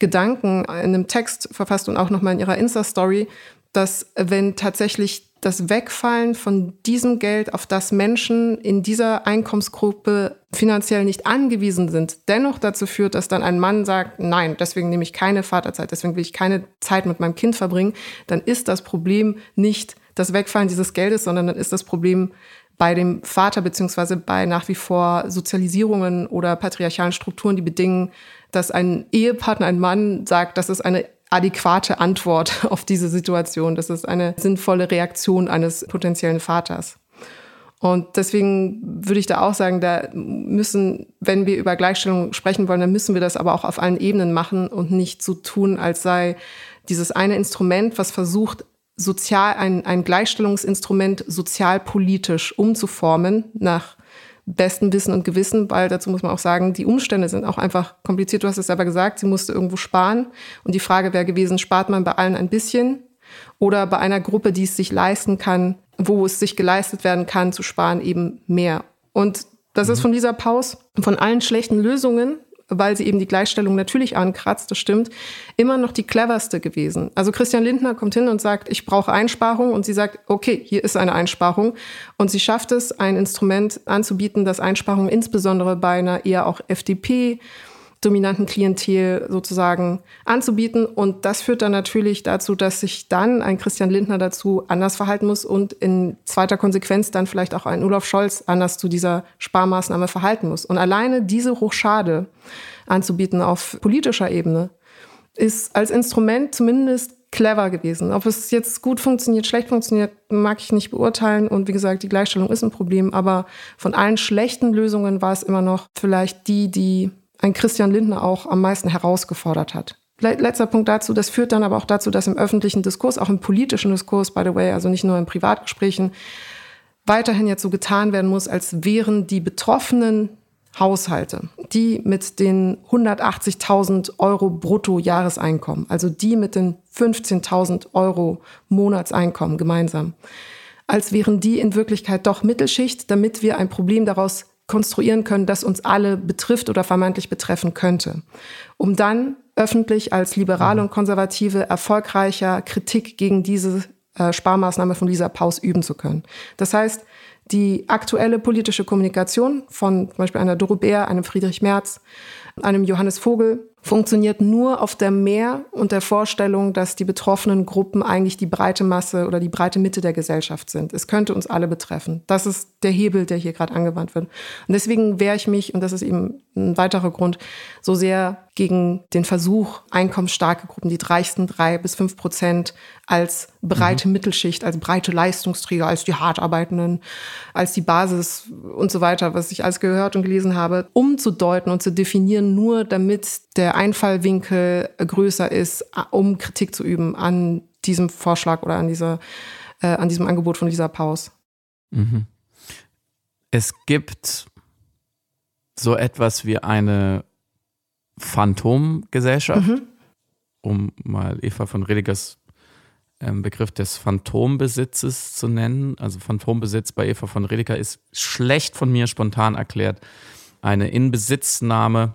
Gedanken in einem Text verfasst und auch nochmal in ihrer Insta-Story, dass wenn tatsächlich das Wegfallen von diesem Geld, auf das Menschen in dieser Einkommensgruppe finanziell nicht angewiesen sind, dennoch dazu führt, dass dann ein Mann sagt, nein, deswegen nehme ich keine Vaterzeit, deswegen will ich keine Zeit mit meinem Kind verbringen, dann ist das Problem nicht das Wegfallen dieses Geldes, sondern dann ist das Problem bei dem Vater beziehungsweise bei nach wie vor Sozialisierungen oder patriarchalen Strukturen, die bedingen, dass ein Ehepartner, ein Mann sagt, das ist eine adäquate Antwort (laughs) auf diese Situation. Das ist eine sinnvolle Reaktion eines potenziellen Vaters. Und deswegen würde ich da auch sagen, da müssen, wenn wir über Gleichstellung sprechen wollen, dann müssen wir das aber auch auf allen Ebenen machen und nicht so tun, als sei dieses eine Instrument, was versucht, sozial, ein, ein Gleichstellungsinstrument sozialpolitisch umzuformen nach besten Wissen und Gewissen, weil dazu muss man auch sagen, die Umstände sind auch einfach kompliziert. Du hast es selber gesagt, sie musste irgendwo sparen. Und die Frage wäre gewesen, spart man bei allen ein bisschen oder bei einer Gruppe, die es sich leisten kann, wo es sich geleistet werden kann, zu sparen, eben mehr. Und das mhm. ist von Lisa Paus, von allen schlechten Lösungen, weil sie eben die Gleichstellung natürlich ankratzt, das stimmt, immer noch die cleverste gewesen. Also Christian Lindner kommt hin und sagt, ich brauche Einsparung und sie sagt, okay, hier ist eine Einsparung und sie schafft es, ein Instrument anzubieten, das Einsparung insbesondere bei einer eher auch FDP dominanten Klientel sozusagen anzubieten. Und das führt dann natürlich dazu, dass sich dann ein Christian Lindner dazu anders verhalten muss und in zweiter Konsequenz dann vielleicht auch ein Olaf Scholz anders zu dieser Sparmaßnahme verhalten muss. Und alleine diese Hochschade anzubieten auf politischer Ebene ist als Instrument zumindest clever gewesen. Ob es jetzt gut funktioniert, schlecht funktioniert, mag ich nicht beurteilen. Und wie gesagt, die Gleichstellung ist ein Problem. Aber von allen schlechten Lösungen war es immer noch vielleicht die, die ein Christian Lindner auch am meisten herausgefordert hat. Letzter Punkt dazu, das führt dann aber auch dazu, dass im öffentlichen Diskurs, auch im politischen Diskurs, by the way, also nicht nur in Privatgesprächen, weiterhin jetzt so getan werden muss, als wären die betroffenen Haushalte, die mit den 180.000 Euro Bruttojahreseinkommen, also die mit den 15.000 Euro Monatseinkommen gemeinsam, als wären die in Wirklichkeit doch Mittelschicht, damit wir ein Problem daraus konstruieren können, das uns alle betrifft oder vermeintlich betreffen könnte, um dann öffentlich als Liberale und Konservative erfolgreicher Kritik gegen diese äh, Sparmaßnahme von Lisa Paus üben zu können. Das heißt, die aktuelle politische Kommunikation von zum Beispiel einer Doro Bär, einem Friedrich Merz, einem Johannes Vogel funktioniert nur auf der Mehr und der Vorstellung, dass die betroffenen Gruppen eigentlich die breite Masse oder die breite Mitte der Gesellschaft sind. Es könnte uns alle betreffen. Das ist der Hebel, der hier gerade angewandt wird. Und deswegen wehre ich mich, und das ist eben ein weiterer Grund, so sehr gegen den Versuch, einkommensstarke Gruppen, die reichsten drei bis fünf Prozent als breite mhm. Mittelschicht, als breite Leistungsträger, als die Hartarbeitenden, als die Basis und so weiter, was ich alles gehört und gelesen habe, umzudeuten und zu definieren, nur damit der Einfallwinkel größer ist, um Kritik zu üben an diesem Vorschlag oder an, dieser, äh, an diesem Angebot von Lisa Paus. Mhm. Es gibt so etwas wie eine Phantomgesellschaft, mhm. um mal Eva von Redigers ähm, Begriff des Phantombesitzes zu nennen. Also Phantombesitz bei Eva von Rediger ist schlecht von mir spontan erklärt. Eine Inbesitznahme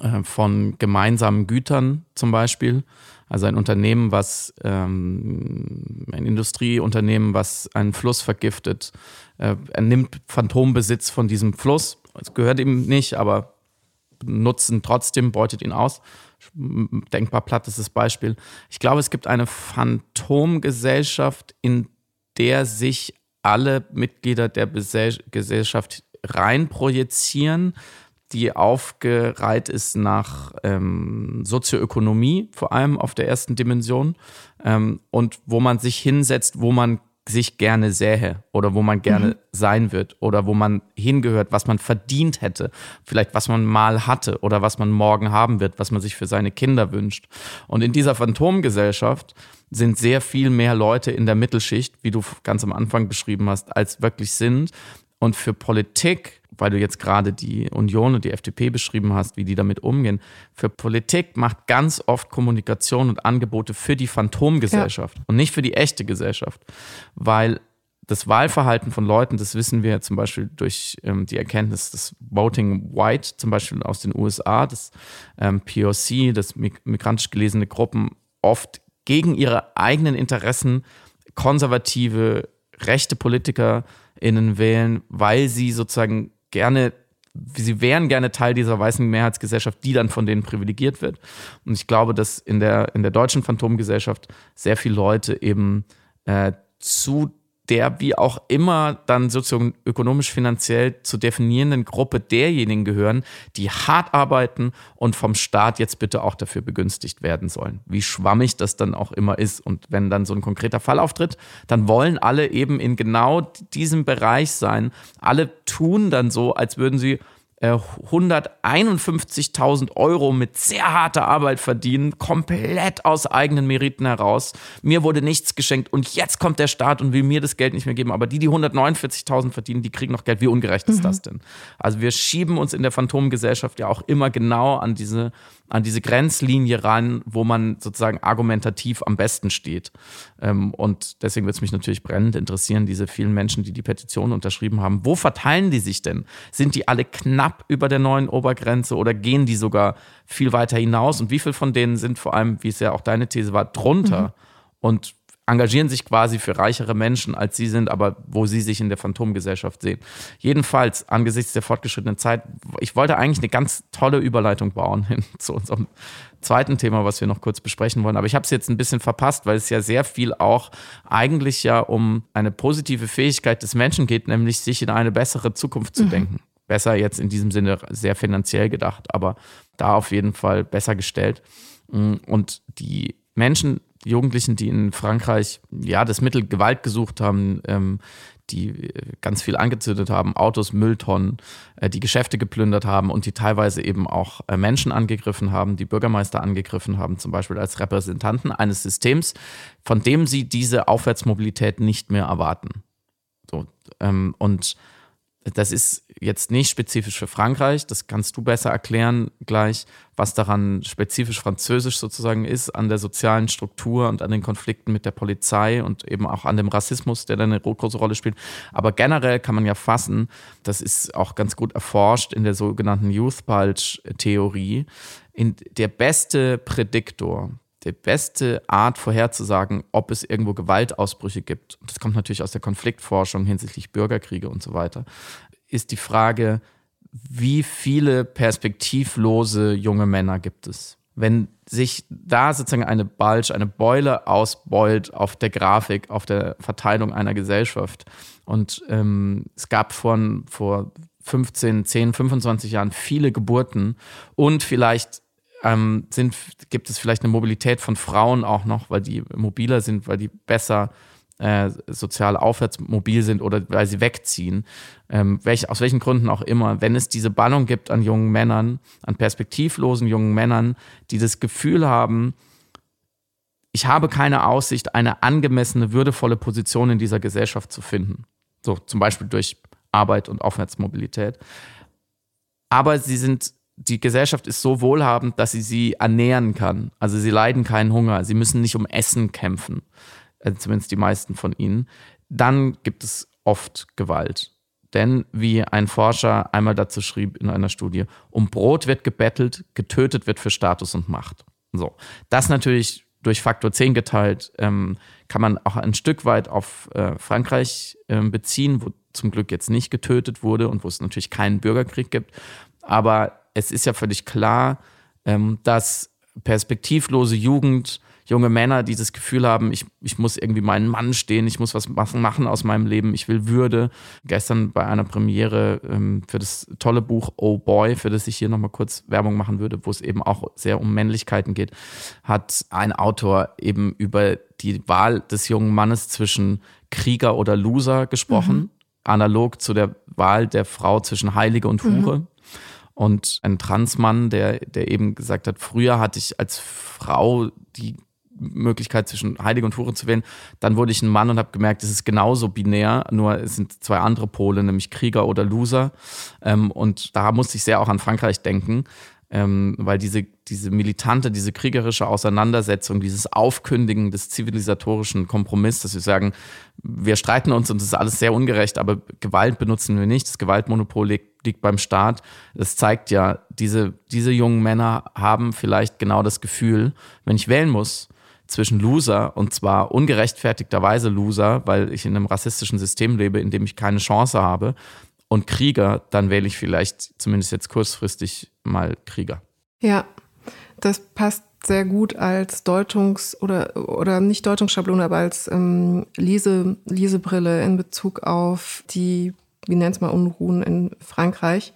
äh, von gemeinsamen Gütern zum Beispiel. Also ein Unternehmen, was ähm, ein Industrieunternehmen, was einen Fluss vergiftet, äh, er nimmt Phantombesitz von diesem Fluss. Es gehört ihm nicht, aber nutzen trotzdem, beutet ihn aus. Denkbar platt ist das Beispiel. Ich glaube, es gibt eine Phantomgesellschaft, in der sich alle Mitglieder der Gesellschaft reinprojizieren, die aufgereiht ist nach ähm, Sozioökonomie, vor allem auf der ersten Dimension, ähm, und wo man sich hinsetzt, wo man sich gerne sähe oder wo man gerne mhm. sein wird oder wo man hingehört, was man verdient hätte, vielleicht was man mal hatte oder was man morgen haben wird, was man sich für seine Kinder wünscht. Und in dieser Phantomgesellschaft sind sehr viel mehr Leute in der Mittelschicht, wie du ganz am Anfang beschrieben hast, als wirklich sind. Und für Politik weil du jetzt gerade die Union und die FDP beschrieben hast, wie die damit umgehen. Für Politik macht ganz oft Kommunikation und Angebote für die Phantomgesellschaft ja. und nicht für die echte Gesellschaft. Weil das Wahlverhalten von Leuten, das wissen wir zum Beispiel durch ähm, die Erkenntnis des Voting White, zum Beispiel aus den USA, das ähm, POC, das migrantisch gelesene Gruppen oft gegen ihre eigenen Interessen konservative, rechte PolitikerInnen wählen, weil sie sozusagen gerne, sie wären gerne Teil dieser weißen Mehrheitsgesellschaft, die dann von denen privilegiert wird. Und ich glaube, dass in der, in der deutschen Phantomgesellschaft sehr viele Leute eben äh, zu der wie auch immer dann sozioökonomisch finanziell zu definierenden Gruppe derjenigen gehören, die hart arbeiten und vom Staat jetzt bitte auch dafür begünstigt werden sollen. Wie schwammig das dann auch immer ist. Und wenn dann so ein konkreter Fall auftritt, dann wollen alle eben in genau diesem Bereich sein. Alle tun dann so, als würden sie 151.000 äh, Euro mit sehr harter Arbeit verdienen, komplett aus eigenen Meriten heraus. Mir wurde nichts geschenkt und jetzt kommt der Staat und will mir das Geld nicht mehr geben. Aber die, die 149.000 verdienen, die kriegen noch Geld. Wie ungerecht ist mhm. das denn? Also wir schieben uns in der Phantomgesellschaft ja auch immer genau an diese an diese Grenzlinie ran, wo man sozusagen argumentativ am besten steht. Ähm, und deswegen wird es mich natürlich brennend interessieren, diese vielen Menschen, die die Petition unterschrieben haben. Wo verteilen die sich denn? Sind die alle knapp über der neuen Obergrenze oder gehen die sogar viel weiter hinaus? Und wie viel von denen sind vor allem, wie es ja auch deine These war, drunter? Mhm. Und engagieren sich quasi für reichere Menschen, als sie sind, aber wo sie sich in der Phantomgesellschaft sehen. Jedenfalls, angesichts der fortgeschrittenen Zeit, ich wollte eigentlich eine ganz tolle Überleitung bauen hin (laughs) zu unserem zweiten Thema, was wir noch kurz besprechen wollen. Aber ich habe es jetzt ein bisschen verpasst, weil es ja sehr viel auch eigentlich ja um eine positive Fähigkeit des Menschen geht, nämlich sich in eine bessere Zukunft zu mhm. denken. Besser jetzt in diesem Sinne sehr finanziell gedacht, aber da auf jeden Fall besser gestellt. Und die Menschen, Jugendlichen, die in Frankreich ja das Mittel Gewalt gesucht haben, ähm, die äh, ganz viel angezündet haben, Autos, Mülltonnen, äh, die Geschäfte geplündert haben und die teilweise eben auch äh, Menschen angegriffen haben, die Bürgermeister angegriffen haben, zum Beispiel als Repräsentanten eines Systems, von dem sie diese Aufwärtsmobilität nicht mehr erwarten. So, ähm, und das ist jetzt nicht spezifisch für Frankreich, das kannst du besser erklären gleich, was daran spezifisch französisch sozusagen ist, an der sozialen Struktur und an den Konflikten mit der Polizei und eben auch an dem Rassismus, der da eine große Rolle spielt. Aber generell kann man ja fassen, das ist auch ganz gut erforscht in der sogenannten Youth Bulge-Theorie, der beste Prädiktor die beste Art vorherzusagen, ob es irgendwo Gewaltausbrüche gibt, das kommt natürlich aus der Konfliktforschung hinsichtlich Bürgerkriege und so weiter, ist die Frage, wie viele perspektivlose junge Männer gibt es? Wenn sich da sozusagen eine Bulge, eine Beule ausbeult auf der Grafik, auf der Verteilung einer Gesellschaft. Und ähm, es gab von, vor 15, 10, 25 Jahren viele Geburten und vielleicht ähm, sind, gibt es vielleicht eine Mobilität von Frauen auch noch, weil die mobiler sind, weil die besser äh, sozial aufwärts mobil sind oder weil sie wegziehen. Ähm, welch, aus welchen Gründen auch immer. Wenn es diese Ballung gibt an jungen Männern, an perspektivlosen jungen Männern, die das Gefühl haben, ich habe keine Aussicht, eine angemessene, würdevolle Position in dieser Gesellschaft zu finden. So zum Beispiel durch Arbeit und Aufwärtsmobilität. Aber sie sind die Gesellschaft ist so wohlhabend, dass sie sie ernähren kann. Also sie leiden keinen Hunger, sie müssen nicht um Essen kämpfen, also zumindest die meisten von ihnen. Dann gibt es oft Gewalt. Denn, wie ein Forscher einmal dazu schrieb in einer Studie, um Brot wird gebettelt, getötet wird für Status und Macht. So. Das natürlich durch Faktor 10 geteilt, ähm, kann man auch ein Stück weit auf äh, Frankreich äh, beziehen, wo zum Glück jetzt nicht getötet wurde und wo es natürlich keinen Bürgerkrieg gibt. Aber es ist ja völlig klar, ähm, dass perspektivlose Jugend, junge Männer dieses Gefühl haben, ich, ich muss irgendwie meinen Mann stehen, ich muss was machen aus meinem Leben, ich will Würde. Gestern bei einer Premiere ähm, für das tolle Buch Oh Boy, für das ich hier nochmal kurz Werbung machen würde, wo es eben auch sehr um Männlichkeiten geht, hat ein Autor eben über die Wahl des jungen Mannes zwischen Krieger oder Loser gesprochen, mhm. analog zu der Wahl der Frau zwischen Heilige und Hure. Mhm und ein Transmann, der, der eben gesagt hat, früher hatte ich als Frau die Möglichkeit zwischen Heilige und Hure zu wählen. Dann wurde ich ein Mann und habe gemerkt, es ist genauso binär, nur es sind zwei andere Pole, nämlich Krieger oder Loser. Ähm, und da musste ich sehr auch an Frankreich denken, ähm, weil diese, diese militante, diese kriegerische Auseinandersetzung, dieses Aufkündigen des zivilisatorischen Kompromisses, dass wir sagen, wir streiten uns und es ist alles sehr ungerecht, aber Gewalt benutzen wir nicht, das Gewaltmonopol liegt, liegt beim Staat. Das zeigt ja, diese, diese jungen Männer haben vielleicht genau das Gefühl, wenn ich wählen muss, zwischen Loser und zwar ungerechtfertigterweise Loser, weil ich in einem rassistischen System lebe, in dem ich keine Chance habe, und Krieger, dann wähle ich vielleicht zumindest jetzt kurzfristig mal Krieger. Ja, das passt sehr gut als Deutungs- oder, oder nicht Deutungsschablone, aber als ähm, Lese, Lesebrille in Bezug auf die, wie nennt es mal, Unruhen in Frankreich,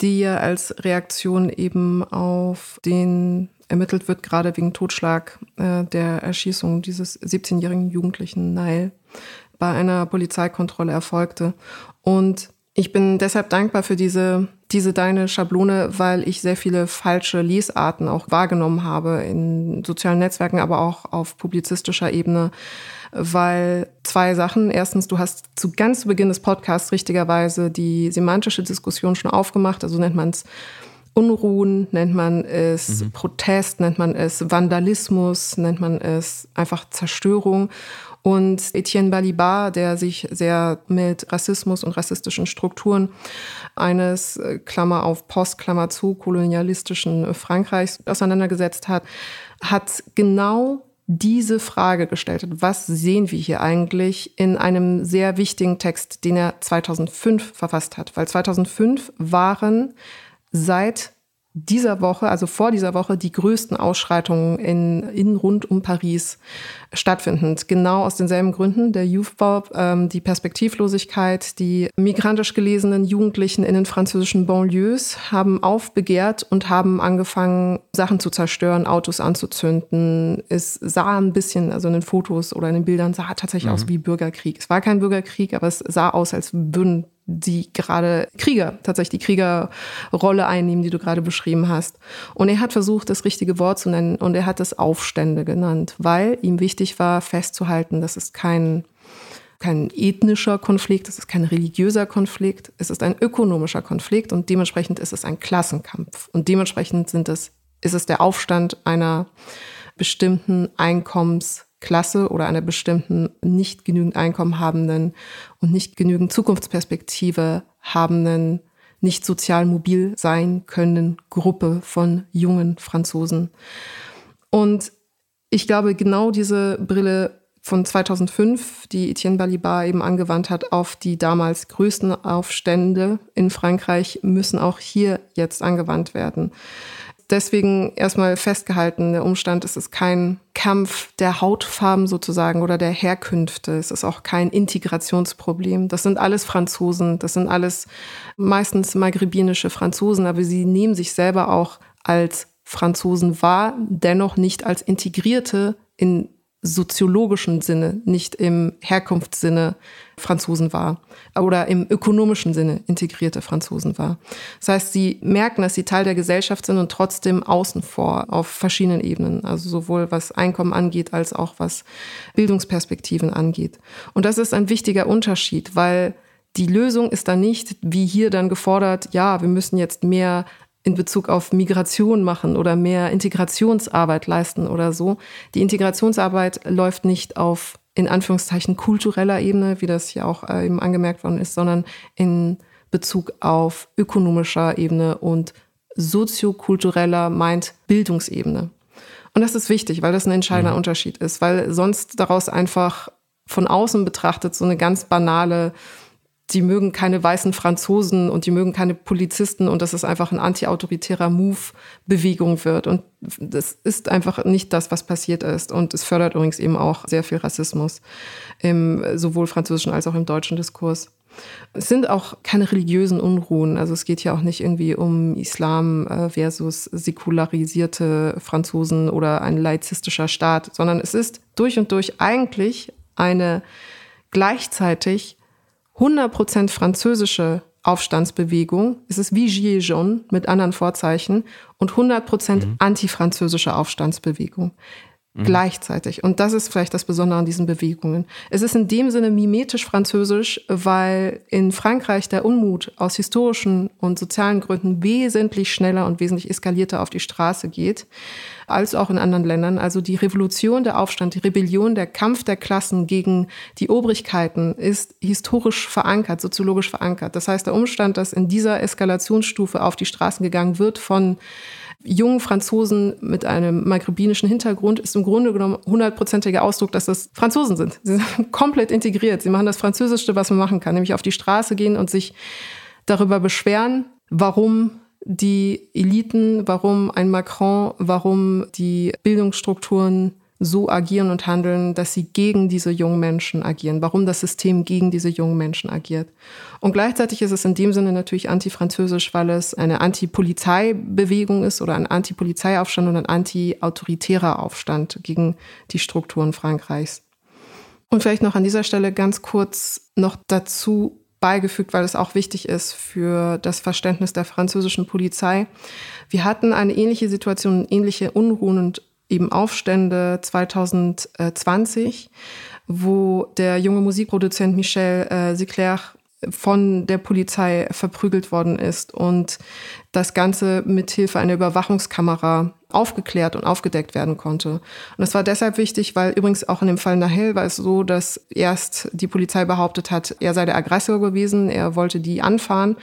die ja als Reaktion eben auf den ermittelt wird, gerade wegen Totschlag äh, der Erschießung dieses 17-jährigen Jugendlichen Nile bei einer Polizeikontrolle erfolgte. Und ich bin deshalb dankbar für diese, diese deine Schablone, weil ich sehr viele falsche Lesarten auch wahrgenommen habe in sozialen Netzwerken, aber auch auf publizistischer Ebene. Weil zwei Sachen. Erstens, du hast zu ganz zu Beginn des Podcasts richtigerweise die semantische Diskussion schon aufgemacht, also nennt man es Unruhen, nennt man es mhm. Protest, nennt man es Vandalismus, nennt man es einfach Zerstörung. Und Etienne Balibar, der sich sehr mit Rassismus und rassistischen Strukturen eines, äh, Klammer auf Post, Klammer zu, kolonialistischen Frankreichs auseinandergesetzt hat, hat genau diese Frage gestellt was sehen wir hier eigentlich in einem sehr wichtigen Text, den er 2005 verfasst hat. Weil 2005 waren seit dieser Woche, also vor dieser Woche, die größten Ausschreitungen in, in rund um Paris stattfindend. Genau aus denselben Gründen. Der Youth Bob, ähm, die Perspektivlosigkeit, die migrantisch gelesenen Jugendlichen in den französischen Banlieues haben aufbegehrt und haben angefangen, Sachen zu zerstören, Autos anzuzünden. Es sah ein bisschen, also in den Fotos oder in den Bildern, sah tatsächlich mhm. aus wie Bürgerkrieg. Es war kein Bürgerkrieg, aber es sah aus, als würden die gerade Krieger, tatsächlich die Kriegerrolle einnehmen, die du gerade beschrieben hast. Und er hat versucht, das richtige Wort zu nennen und er hat es Aufstände genannt, weil ihm wichtig war, festzuhalten, dass es kein, kein ethnischer Konflikt, es ist kein religiöser Konflikt, es ist ein ökonomischer Konflikt und dementsprechend ist es ein Klassenkampf. Und dementsprechend sind es, ist es der Aufstand einer bestimmten Einkommens- Klasse oder einer bestimmten nicht genügend Einkommen habenden und nicht genügend Zukunftsperspektive habenden, nicht sozial mobil sein können Gruppe von jungen Franzosen. Und ich glaube, genau diese Brille von 2005, die Etienne Balibar eben angewandt hat auf die damals größten Aufstände in Frankreich, müssen auch hier jetzt angewandt werden deswegen erstmal festgehalten, der Umstand, es ist kein Kampf der Hautfarben sozusagen oder der Herkünfte. Es ist auch kein Integrationsproblem. Das sind alles Franzosen, das sind alles meistens maghrebinische Franzosen, aber sie nehmen sich selber auch als Franzosen wahr, dennoch nicht als Integrierte in soziologischen Sinne, nicht im Herkunftssinne Franzosen war oder im ökonomischen Sinne integrierte Franzosen war. Das heißt, sie merken, dass sie Teil der Gesellschaft sind und trotzdem außen vor auf verschiedenen Ebenen, also sowohl was Einkommen angeht als auch was Bildungsperspektiven angeht. Und das ist ein wichtiger Unterschied, weil die Lösung ist dann nicht, wie hier dann gefordert, ja, wir müssen jetzt mehr in Bezug auf Migration machen oder mehr Integrationsarbeit leisten oder so. Die Integrationsarbeit läuft nicht auf in Anführungszeichen kultureller Ebene, wie das hier auch äh, eben angemerkt worden ist, sondern in Bezug auf ökonomischer Ebene und soziokultureller meint Bildungsebene. Und das ist wichtig, weil das ein entscheidender mhm. Unterschied ist, weil sonst daraus einfach von außen betrachtet so eine ganz banale die mögen keine weißen Franzosen und die mögen keine Polizisten und dass es einfach ein anti-autoritärer Move-Bewegung wird. Und das ist einfach nicht das, was passiert ist. Und es fördert übrigens eben auch sehr viel Rassismus im sowohl französischen als auch im deutschen Diskurs. Es sind auch keine religiösen Unruhen. Also es geht ja auch nicht irgendwie um Islam äh, versus säkularisierte Franzosen oder ein laizistischer Staat, sondern es ist durch und durch eigentlich eine gleichzeitig 100% französische Aufstandsbewegung. Es ist wie Gilets jaunes mit anderen Vorzeichen und 100% mhm. antifranzösische Aufstandsbewegung. Mhm. Gleichzeitig. Und das ist vielleicht das Besondere an diesen Bewegungen. Es ist in dem Sinne mimetisch französisch, weil in Frankreich der Unmut aus historischen und sozialen Gründen wesentlich schneller und wesentlich eskalierter auf die Straße geht als auch in anderen Ländern. Also die Revolution, der Aufstand, die Rebellion, der Kampf der Klassen gegen die Obrigkeiten ist historisch verankert, soziologisch verankert. Das heißt, der Umstand, dass in dieser Eskalationsstufe auf die Straßen gegangen wird von jungen Franzosen mit einem maghrebinischen Hintergrund ist im Grunde genommen hundertprozentiger Ausdruck, dass das Franzosen sind. Sie sind (laughs) komplett integriert. Sie machen das Französischste, was man machen kann, nämlich auf die Straße gehen und sich darüber beschweren, warum die Eliten, warum ein Macron, warum die Bildungsstrukturen so agieren und handeln, dass sie gegen diese jungen Menschen agieren, warum das System gegen diese jungen Menschen agiert. Und gleichzeitig ist es in dem Sinne natürlich antifranzösisch, weil es eine Anti-Polizeibewegung ist oder ein Anti-Polizeiaufstand und ein anti-autoritärer Aufstand gegen die Strukturen Frankreichs. Und vielleicht noch an dieser Stelle ganz kurz noch dazu beigefügt, weil es auch wichtig ist für das Verständnis der französischen Polizei. Wir hatten eine ähnliche Situation, ähnliche Unruhen und eben Aufstände 2020, wo der junge Musikproduzent Michel äh, von der Polizei verprügelt worden ist und das Ganze mithilfe einer Überwachungskamera aufgeklärt und aufgedeckt werden konnte. Und das war deshalb wichtig, weil übrigens auch in dem Fall Nahel war es so, dass erst die Polizei behauptet hat, er sei der Aggressor gewesen, er wollte die anfahren.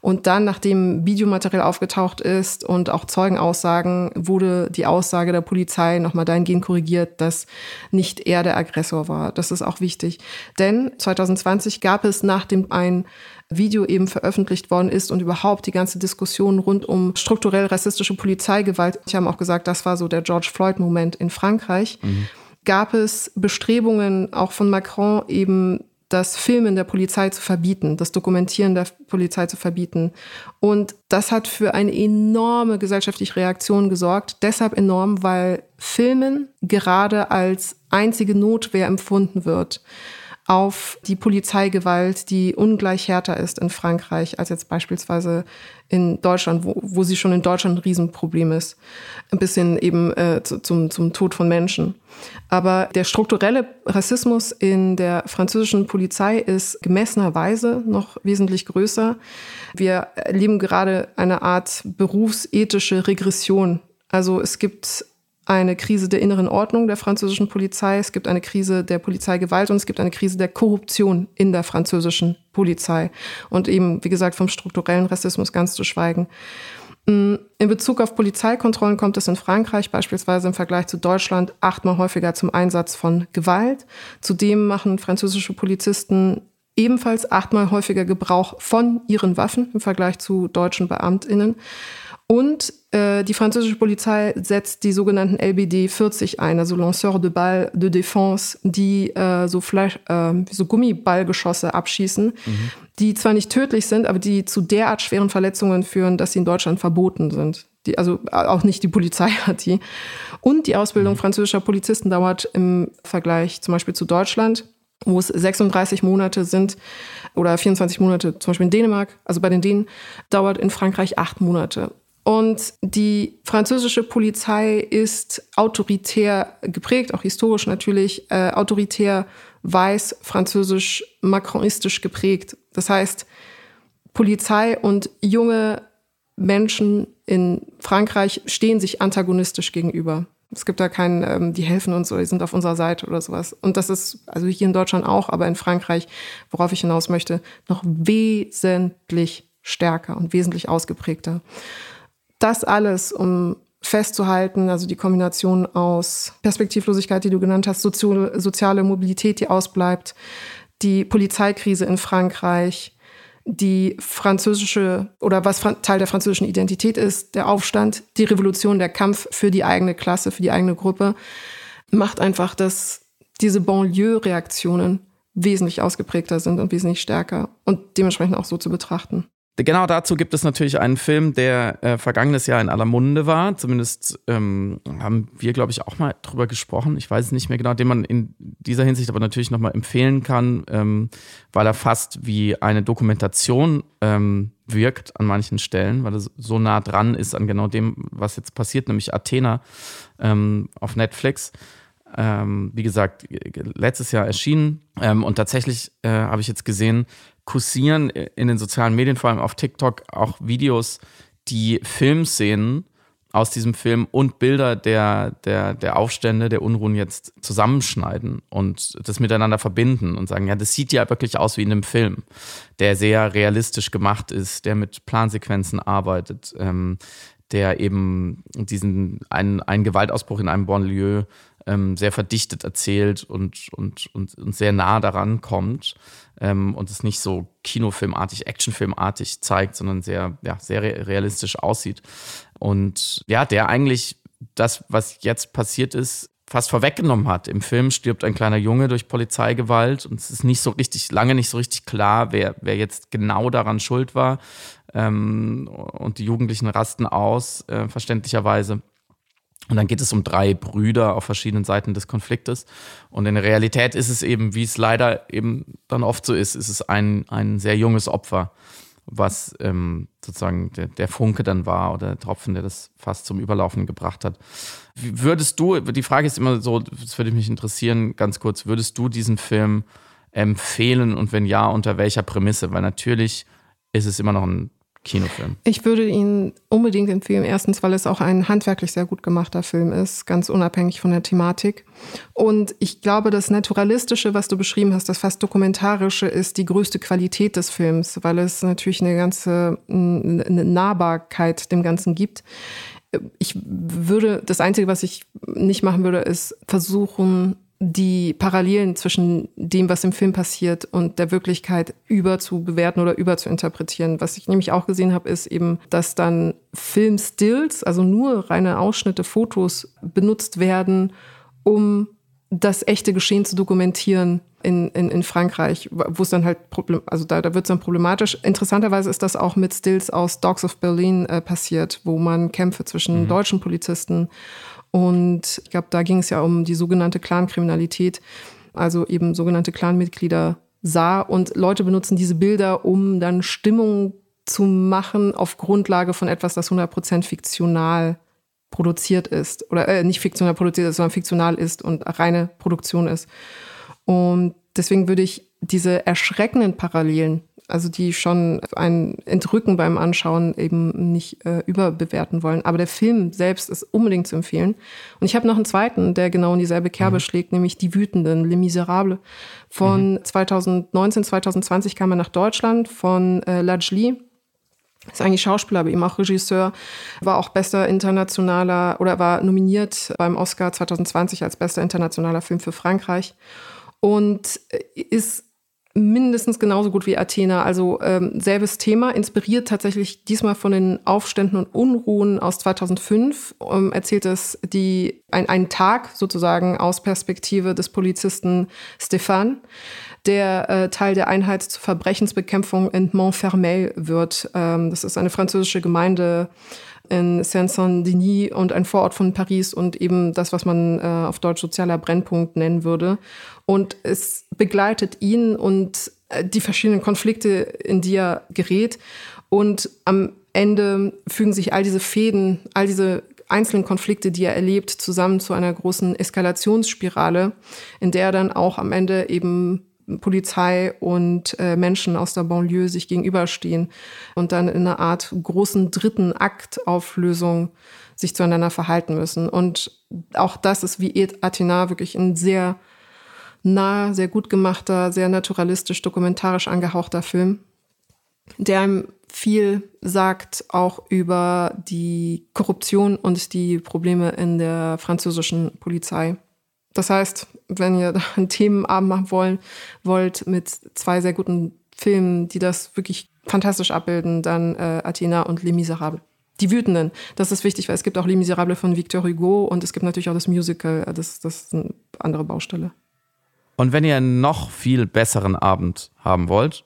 Und dann, nachdem Videomaterial aufgetaucht ist und auch Zeugenaussagen, wurde die Aussage der Polizei nochmal dahingehend korrigiert, dass nicht er der Aggressor war. Das ist auch wichtig. Denn 2020 gab es, nachdem ein Video eben veröffentlicht worden ist und überhaupt die ganze Diskussion rund um strukturell rassistische Polizeigewalt. Ich habe auch gesagt, das war so der George Floyd-Moment in Frankreich. Mhm. Gab es Bestrebungen auch von Macron eben das Filmen der Polizei zu verbieten, das Dokumentieren der Polizei zu verbieten. Und das hat für eine enorme gesellschaftliche Reaktion gesorgt. Deshalb enorm, weil Filmen gerade als einzige Notwehr empfunden wird auf die Polizeigewalt, die ungleich härter ist in Frankreich als jetzt beispielsweise in Deutschland, wo, wo sie schon in Deutschland ein Riesenproblem ist. Ein bisschen eben äh, zum, zum Tod von Menschen. Aber der strukturelle Rassismus in der französischen Polizei ist gemessenerweise noch wesentlich größer. Wir erleben gerade eine Art berufsethische Regression. Also es gibt eine Krise der inneren Ordnung der französischen Polizei, es gibt eine Krise der Polizeigewalt und es gibt eine Krise der Korruption in der französischen Polizei. Und eben, wie gesagt, vom strukturellen Rassismus ganz zu schweigen. Mm, in Bezug auf Polizeikontrollen kommt es in Frankreich beispielsweise im Vergleich zu Deutschland achtmal häufiger zum Einsatz von Gewalt. Zudem machen französische Polizisten ebenfalls achtmal häufiger Gebrauch von ihren Waffen im Vergleich zu deutschen Beamtinnen. Und äh, die französische Polizei setzt die sogenannten LBD 40 ein, also Lanceurs de Balles de Défense, die äh, so, Fleisch, äh, so Gummiballgeschosse abschießen, mhm. die zwar nicht tödlich sind, aber die zu derart schweren Verletzungen führen, dass sie in Deutschland verboten sind. Die, also auch nicht die Polizei (laughs) hat die. Und die Ausbildung mhm. französischer Polizisten dauert im Vergleich zum Beispiel zu Deutschland wo es 36 Monate sind oder 24 Monate, zum Beispiel in Dänemark, also bei den Dänen, dauert in Frankreich acht Monate. Und die französische Polizei ist autoritär geprägt, auch historisch natürlich, äh, autoritär weiß, französisch, macronistisch geprägt. Das heißt, Polizei und junge Menschen in Frankreich stehen sich antagonistisch gegenüber. Es gibt da keinen, ähm, die helfen uns oder die sind auf unserer Seite oder sowas. Und das ist, also hier in Deutschland auch, aber in Frankreich, worauf ich hinaus möchte, noch wesentlich stärker und wesentlich ausgeprägter. Das alles, um festzuhalten, also die Kombination aus Perspektivlosigkeit, die du genannt hast, soziale Mobilität, die ausbleibt, die Polizeikrise in Frankreich, die französische oder was Teil der französischen Identität ist, der Aufstand, die Revolution, der Kampf für die eigene Klasse, für die eigene Gruppe, macht einfach, dass diese Banlieue-Reaktionen wesentlich ausgeprägter sind und wesentlich stärker und dementsprechend auch so zu betrachten. Genau dazu gibt es natürlich einen Film, der äh, vergangenes Jahr in aller Munde war. Zumindest ähm, haben wir, glaube ich, auch mal drüber gesprochen. Ich weiß es nicht mehr genau, den man in dieser Hinsicht aber natürlich nochmal empfehlen kann, ähm, weil er fast wie eine Dokumentation ähm, wirkt an manchen Stellen, weil er so nah dran ist an genau dem, was jetzt passiert, nämlich Athena ähm, auf Netflix. Ähm, wie gesagt, letztes Jahr erschienen. Ähm, und tatsächlich äh, habe ich jetzt gesehen, kursieren in den sozialen Medien, vor allem auf TikTok, auch Videos, die Filmszenen aus diesem Film und Bilder der, der, der Aufstände, der Unruhen jetzt zusammenschneiden und das miteinander verbinden und sagen, ja, das sieht ja wirklich aus wie in einem Film, der sehr realistisch gemacht ist, der mit Plansequenzen arbeitet, ähm, der eben diesen einen, einen Gewaltausbruch in einem Banlieue ähm, sehr verdichtet erzählt und, und, und, und sehr nah daran kommt ähm, und es nicht so kinofilmartig, actionfilmartig zeigt, sondern sehr, ja, sehr realistisch aussieht. Und ja, der eigentlich das, was jetzt passiert ist, fast vorweggenommen hat. Im Film stirbt ein kleiner Junge durch Polizeigewalt und es ist nicht so richtig, lange nicht so richtig klar, wer, wer jetzt genau daran schuld war. Ähm, und die Jugendlichen rasten aus, äh, verständlicherweise. Und dann geht es um drei Brüder auf verschiedenen Seiten des Konfliktes. Und in der Realität ist es eben, wie es leider eben dann oft so ist, ist es ein, ein sehr junges Opfer, was ähm, sozusagen der, der Funke dann war oder der Tropfen, der das fast zum Überlaufen gebracht hat. Würdest du, die Frage ist immer so, das würde mich interessieren, ganz kurz, würdest du diesen Film empfehlen und wenn ja, unter welcher Prämisse? Weil natürlich ist es immer noch ein Kinofilm. Ich würde ihn unbedingt empfehlen. Erstens, weil es auch ein handwerklich sehr gut gemachter Film ist, ganz unabhängig von der Thematik. Und ich glaube, das Naturalistische, was du beschrieben hast, das fast Dokumentarische, ist die größte Qualität des Films, weil es natürlich eine ganze eine Nahbarkeit dem Ganzen gibt. Ich würde, das Einzige, was ich nicht machen würde, ist versuchen, die Parallelen zwischen dem, was im Film passiert und der Wirklichkeit über zu bewerten oder über zu interpretieren. Was ich nämlich auch gesehen habe, ist eben, dass dann Filmstills, also nur reine Ausschnitte, Fotos benutzt werden, um das echte Geschehen zu dokumentieren in, in, in Frankreich, wo es dann halt, Problem, also da, da wird es dann problematisch. Interessanterweise ist das auch mit Stills aus Dogs of Berlin äh, passiert, wo man Kämpfe zwischen mhm. deutschen Polizisten und ich glaube, da ging es ja um die sogenannte Clankriminalität, also eben sogenannte Clanmitglieder sah. Und Leute benutzen diese Bilder, um dann Stimmung zu machen auf Grundlage von etwas, das 100% fiktional produziert ist. Oder äh, nicht fiktional produziert ist, sondern fiktional ist und reine Produktion ist. Und deswegen würde ich diese erschreckenden Parallelen also die schon ein Entrücken beim Anschauen eben nicht äh, überbewerten wollen. Aber der Film selbst ist unbedingt zu empfehlen. Und ich habe noch einen zweiten, der genau in dieselbe Kerbe mhm. schlägt, nämlich Die Wütenden, Les Miserables. Von mhm. 2019, 2020 kam er nach Deutschland von äh, Lajli. Ist eigentlich Schauspieler, aber eben auch Regisseur. War auch bester internationaler oder war nominiert beim Oscar 2020 als bester internationaler Film für Frankreich. Und äh, ist mindestens genauso gut wie Athena. Also ähm, selbes Thema, inspiriert tatsächlich diesmal von den Aufständen und Unruhen aus 2005. Ähm, erzählt es die, ein, einen Tag sozusagen aus Perspektive des Polizisten Stéphane, der äh, Teil der Einheit zur Verbrechensbekämpfung in Montfermeil wird. Ähm, das ist eine französische Gemeinde in Saint-Saint-Denis und ein Vorort von Paris und eben das, was man äh, auf Deutsch sozialer Brennpunkt nennen würde. Und es begleitet ihn und äh, die verschiedenen Konflikte, in die er gerät. Und am Ende fügen sich all diese Fäden, all diese einzelnen Konflikte, die er erlebt, zusammen zu einer großen Eskalationsspirale, in der dann auch am Ende eben Polizei und äh, Menschen aus der Banlieue sich gegenüberstehen und dann in einer Art großen dritten Aktauflösung sich zueinander verhalten müssen. Und auch das ist wie Ed Athena wirklich ein sehr nah, sehr gut gemachter, sehr naturalistisch, dokumentarisch angehauchter Film, der einem viel sagt, auch über die Korruption und die Probleme in der französischen Polizei. Das heißt, wenn ihr (laughs) einen Themenabend machen wollen, wollt mit zwei sehr guten Filmen, die das wirklich fantastisch abbilden, dann äh, Athena und Les Miserables. Die Wütenden, das ist wichtig, weil es gibt auch Les Miserables von Victor Hugo und es gibt natürlich auch das Musical, das, das ist eine andere Baustelle. Und wenn ihr einen noch viel besseren Abend haben wollt,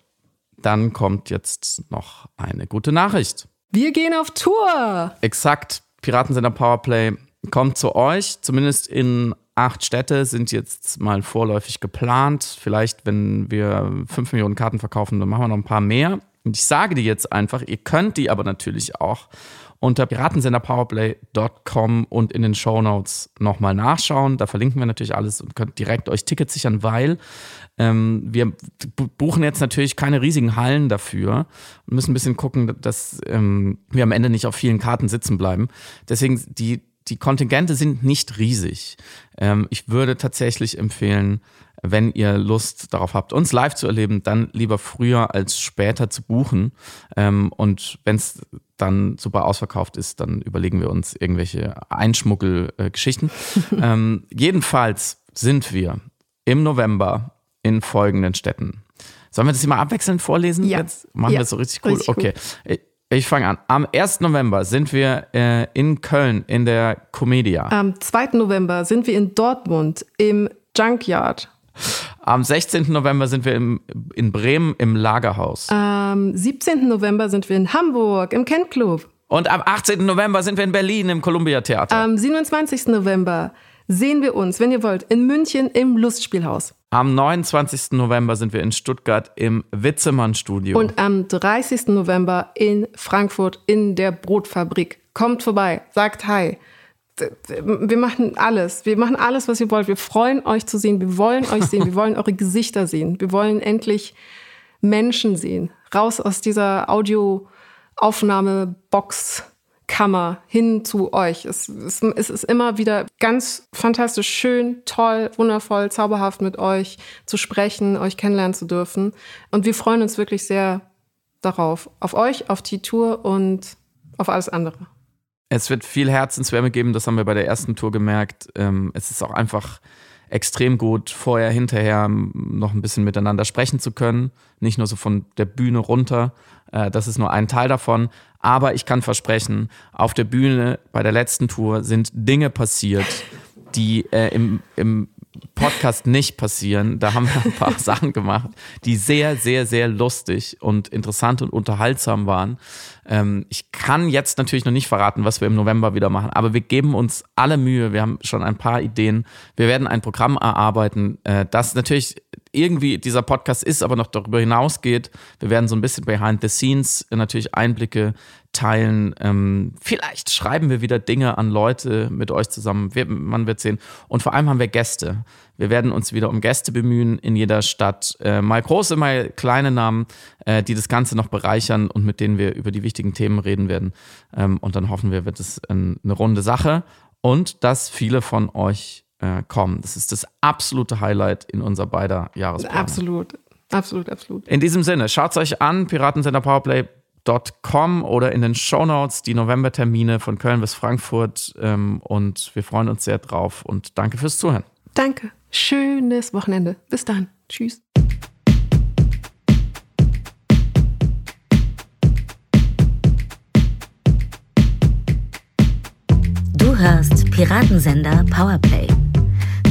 dann kommt jetzt noch eine gute Nachricht. Wir gehen auf Tour! Exakt. Piratensender Powerplay kommt zu euch. Zumindest in acht Städte sind jetzt mal vorläufig geplant. Vielleicht, wenn wir fünf Millionen Karten verkaufen, dann machen wir noch ein paar mehr. Und ich sage die jetzt einfach, ihr könnt die aber natürlich auch unter piratensenderpowerplay.com und in den Shownotes nochmal nachschauen. Da verlinken wir natürlich alles und könnt direkt euch Tickets sichern, weil ähm, wir buchen jetzt natürlich keine riesigen Hallen dafür und müssen ein bisschen gucken, dass ähm, wir am Ende nicht auf vielen Karten sitzen bleiben. Deswegen, die, die Kontingente sind nicht riesig. Ähm, ich würde tatsächlich empfehlen, wenn ihr Lust darauf habt, uns live zu erleben, dann lieber früher als später zu buchen. Ähm, und wenn es dann super ausverkauft ist, dann überlegen wir uns irgendwelche Einschmuggelgeschichten. (laughs) ähm, jedenfalls sind wir im November in folgenden Städten. Sollen wir das immer abwechselnd vorlesen? Ja. Jetzt machen ja. wir es so richtig cool. Richtig okay. Ich, ich fange an. Am 1. November sind wir äh, in Köln in der Comedia. Am 2. November sind wir in Dortmund im Junkyard. Am 16. November sind wir im, in Bremen im Lagerhaus. Am 17. November sind wir in Hamburg im Kent Club. Und am 18. November sind wir in Berlin im Columbia Theater. Am 27. November sehen wir uns, wenn ihr wollt, in München im Lustspielhaus. Am 29. November sind wir in Stuttgart im Witzemann Studio. Und am 30. November in Frankfurt in der Brotfabrik. Kommt vorbei, sagt Hi. wir machen alles. Wir machen alles, was ihr wollt. Wir freuen euch zu sehen. Wir wollen euch sehen. Wir wollen (laughs) eure Gesichter sehen. Wir wollen endlich Menschen sehen. Raus aus dieser Audioaufnahmebox. Kammer hin zu euch. Es, es, es, ist immer wieder ganz fantastisch, schön, toll, wundervoll, zauberhaft mit euch zu sprechen, euch kennenlernen zu dürfen. Und wir freuen uns wirklich sehr darauf. Auf euch, auf die Tour und auf alles andere. Es wird viel Herzenswärme geben, das haben wir bei der ersten Tour gemerkt. Ähm, es ist auch einfach extrem gut, vorher, hinterher noch ein bisschen miteinander sprechen zu können. Nicht nur so von der Bühne runter. Äh, das ist nur ein Teil davon. Aber ich kann versprechen, auf der Bühne bei der letzten Tour sind Dinge passiert, die äh, im, im Podcast nicht passieren. Da haben wir ein paar (laughs) Sachen gemacht, die sehr, sehr, sehr lustig und interessant und unterhaltsam waren. Ähm, ich kann jetzt natürlich noch nicht verraten, was wir im November wieder machen, aber wir geben uns alle Mühe. Wir haben schon ein paar Ideen. Wir werden ein Programm erarbeiten, äh, das natürlich irgendwie dieser Podcast ist, aber noch darüber hinausgeht. Wir werden so ein bisschen behind the scenes natürlich Einblicke teilen. Ähm, vielleicht schreiben wir wieder Dinge an Leute mit euch zusammen. Wir, man wird sehen. Und vor allem haben wir Gäste. Wir werden uns wieder um Gäste bemühen in jeder Stadt. Äh, mal große, mal kleine Namen, äh, die das Ganze noch bereichern und mit denen wir über die wichtigen Themen reden werden. Ähm, und dann hoffen wir, wird es ein, eine runde Sache und dass viele von euch äh, kommen. Das ist das absolute Highlight in unser beider Jahresplanung. Absolut. Absolut, absolut. In diesem Sinne, schaut es euch an, Piratensender Powerplay Com oder in den Shownotes die Novembertermine von Köln bis Frankfurt. Ähm, und wir freuen uns sehr drauf und danke fürs Zuhören. Danke. Schönes Wochenende. Bis dann. Tschüss. Du hörst Piratensender Powerplay.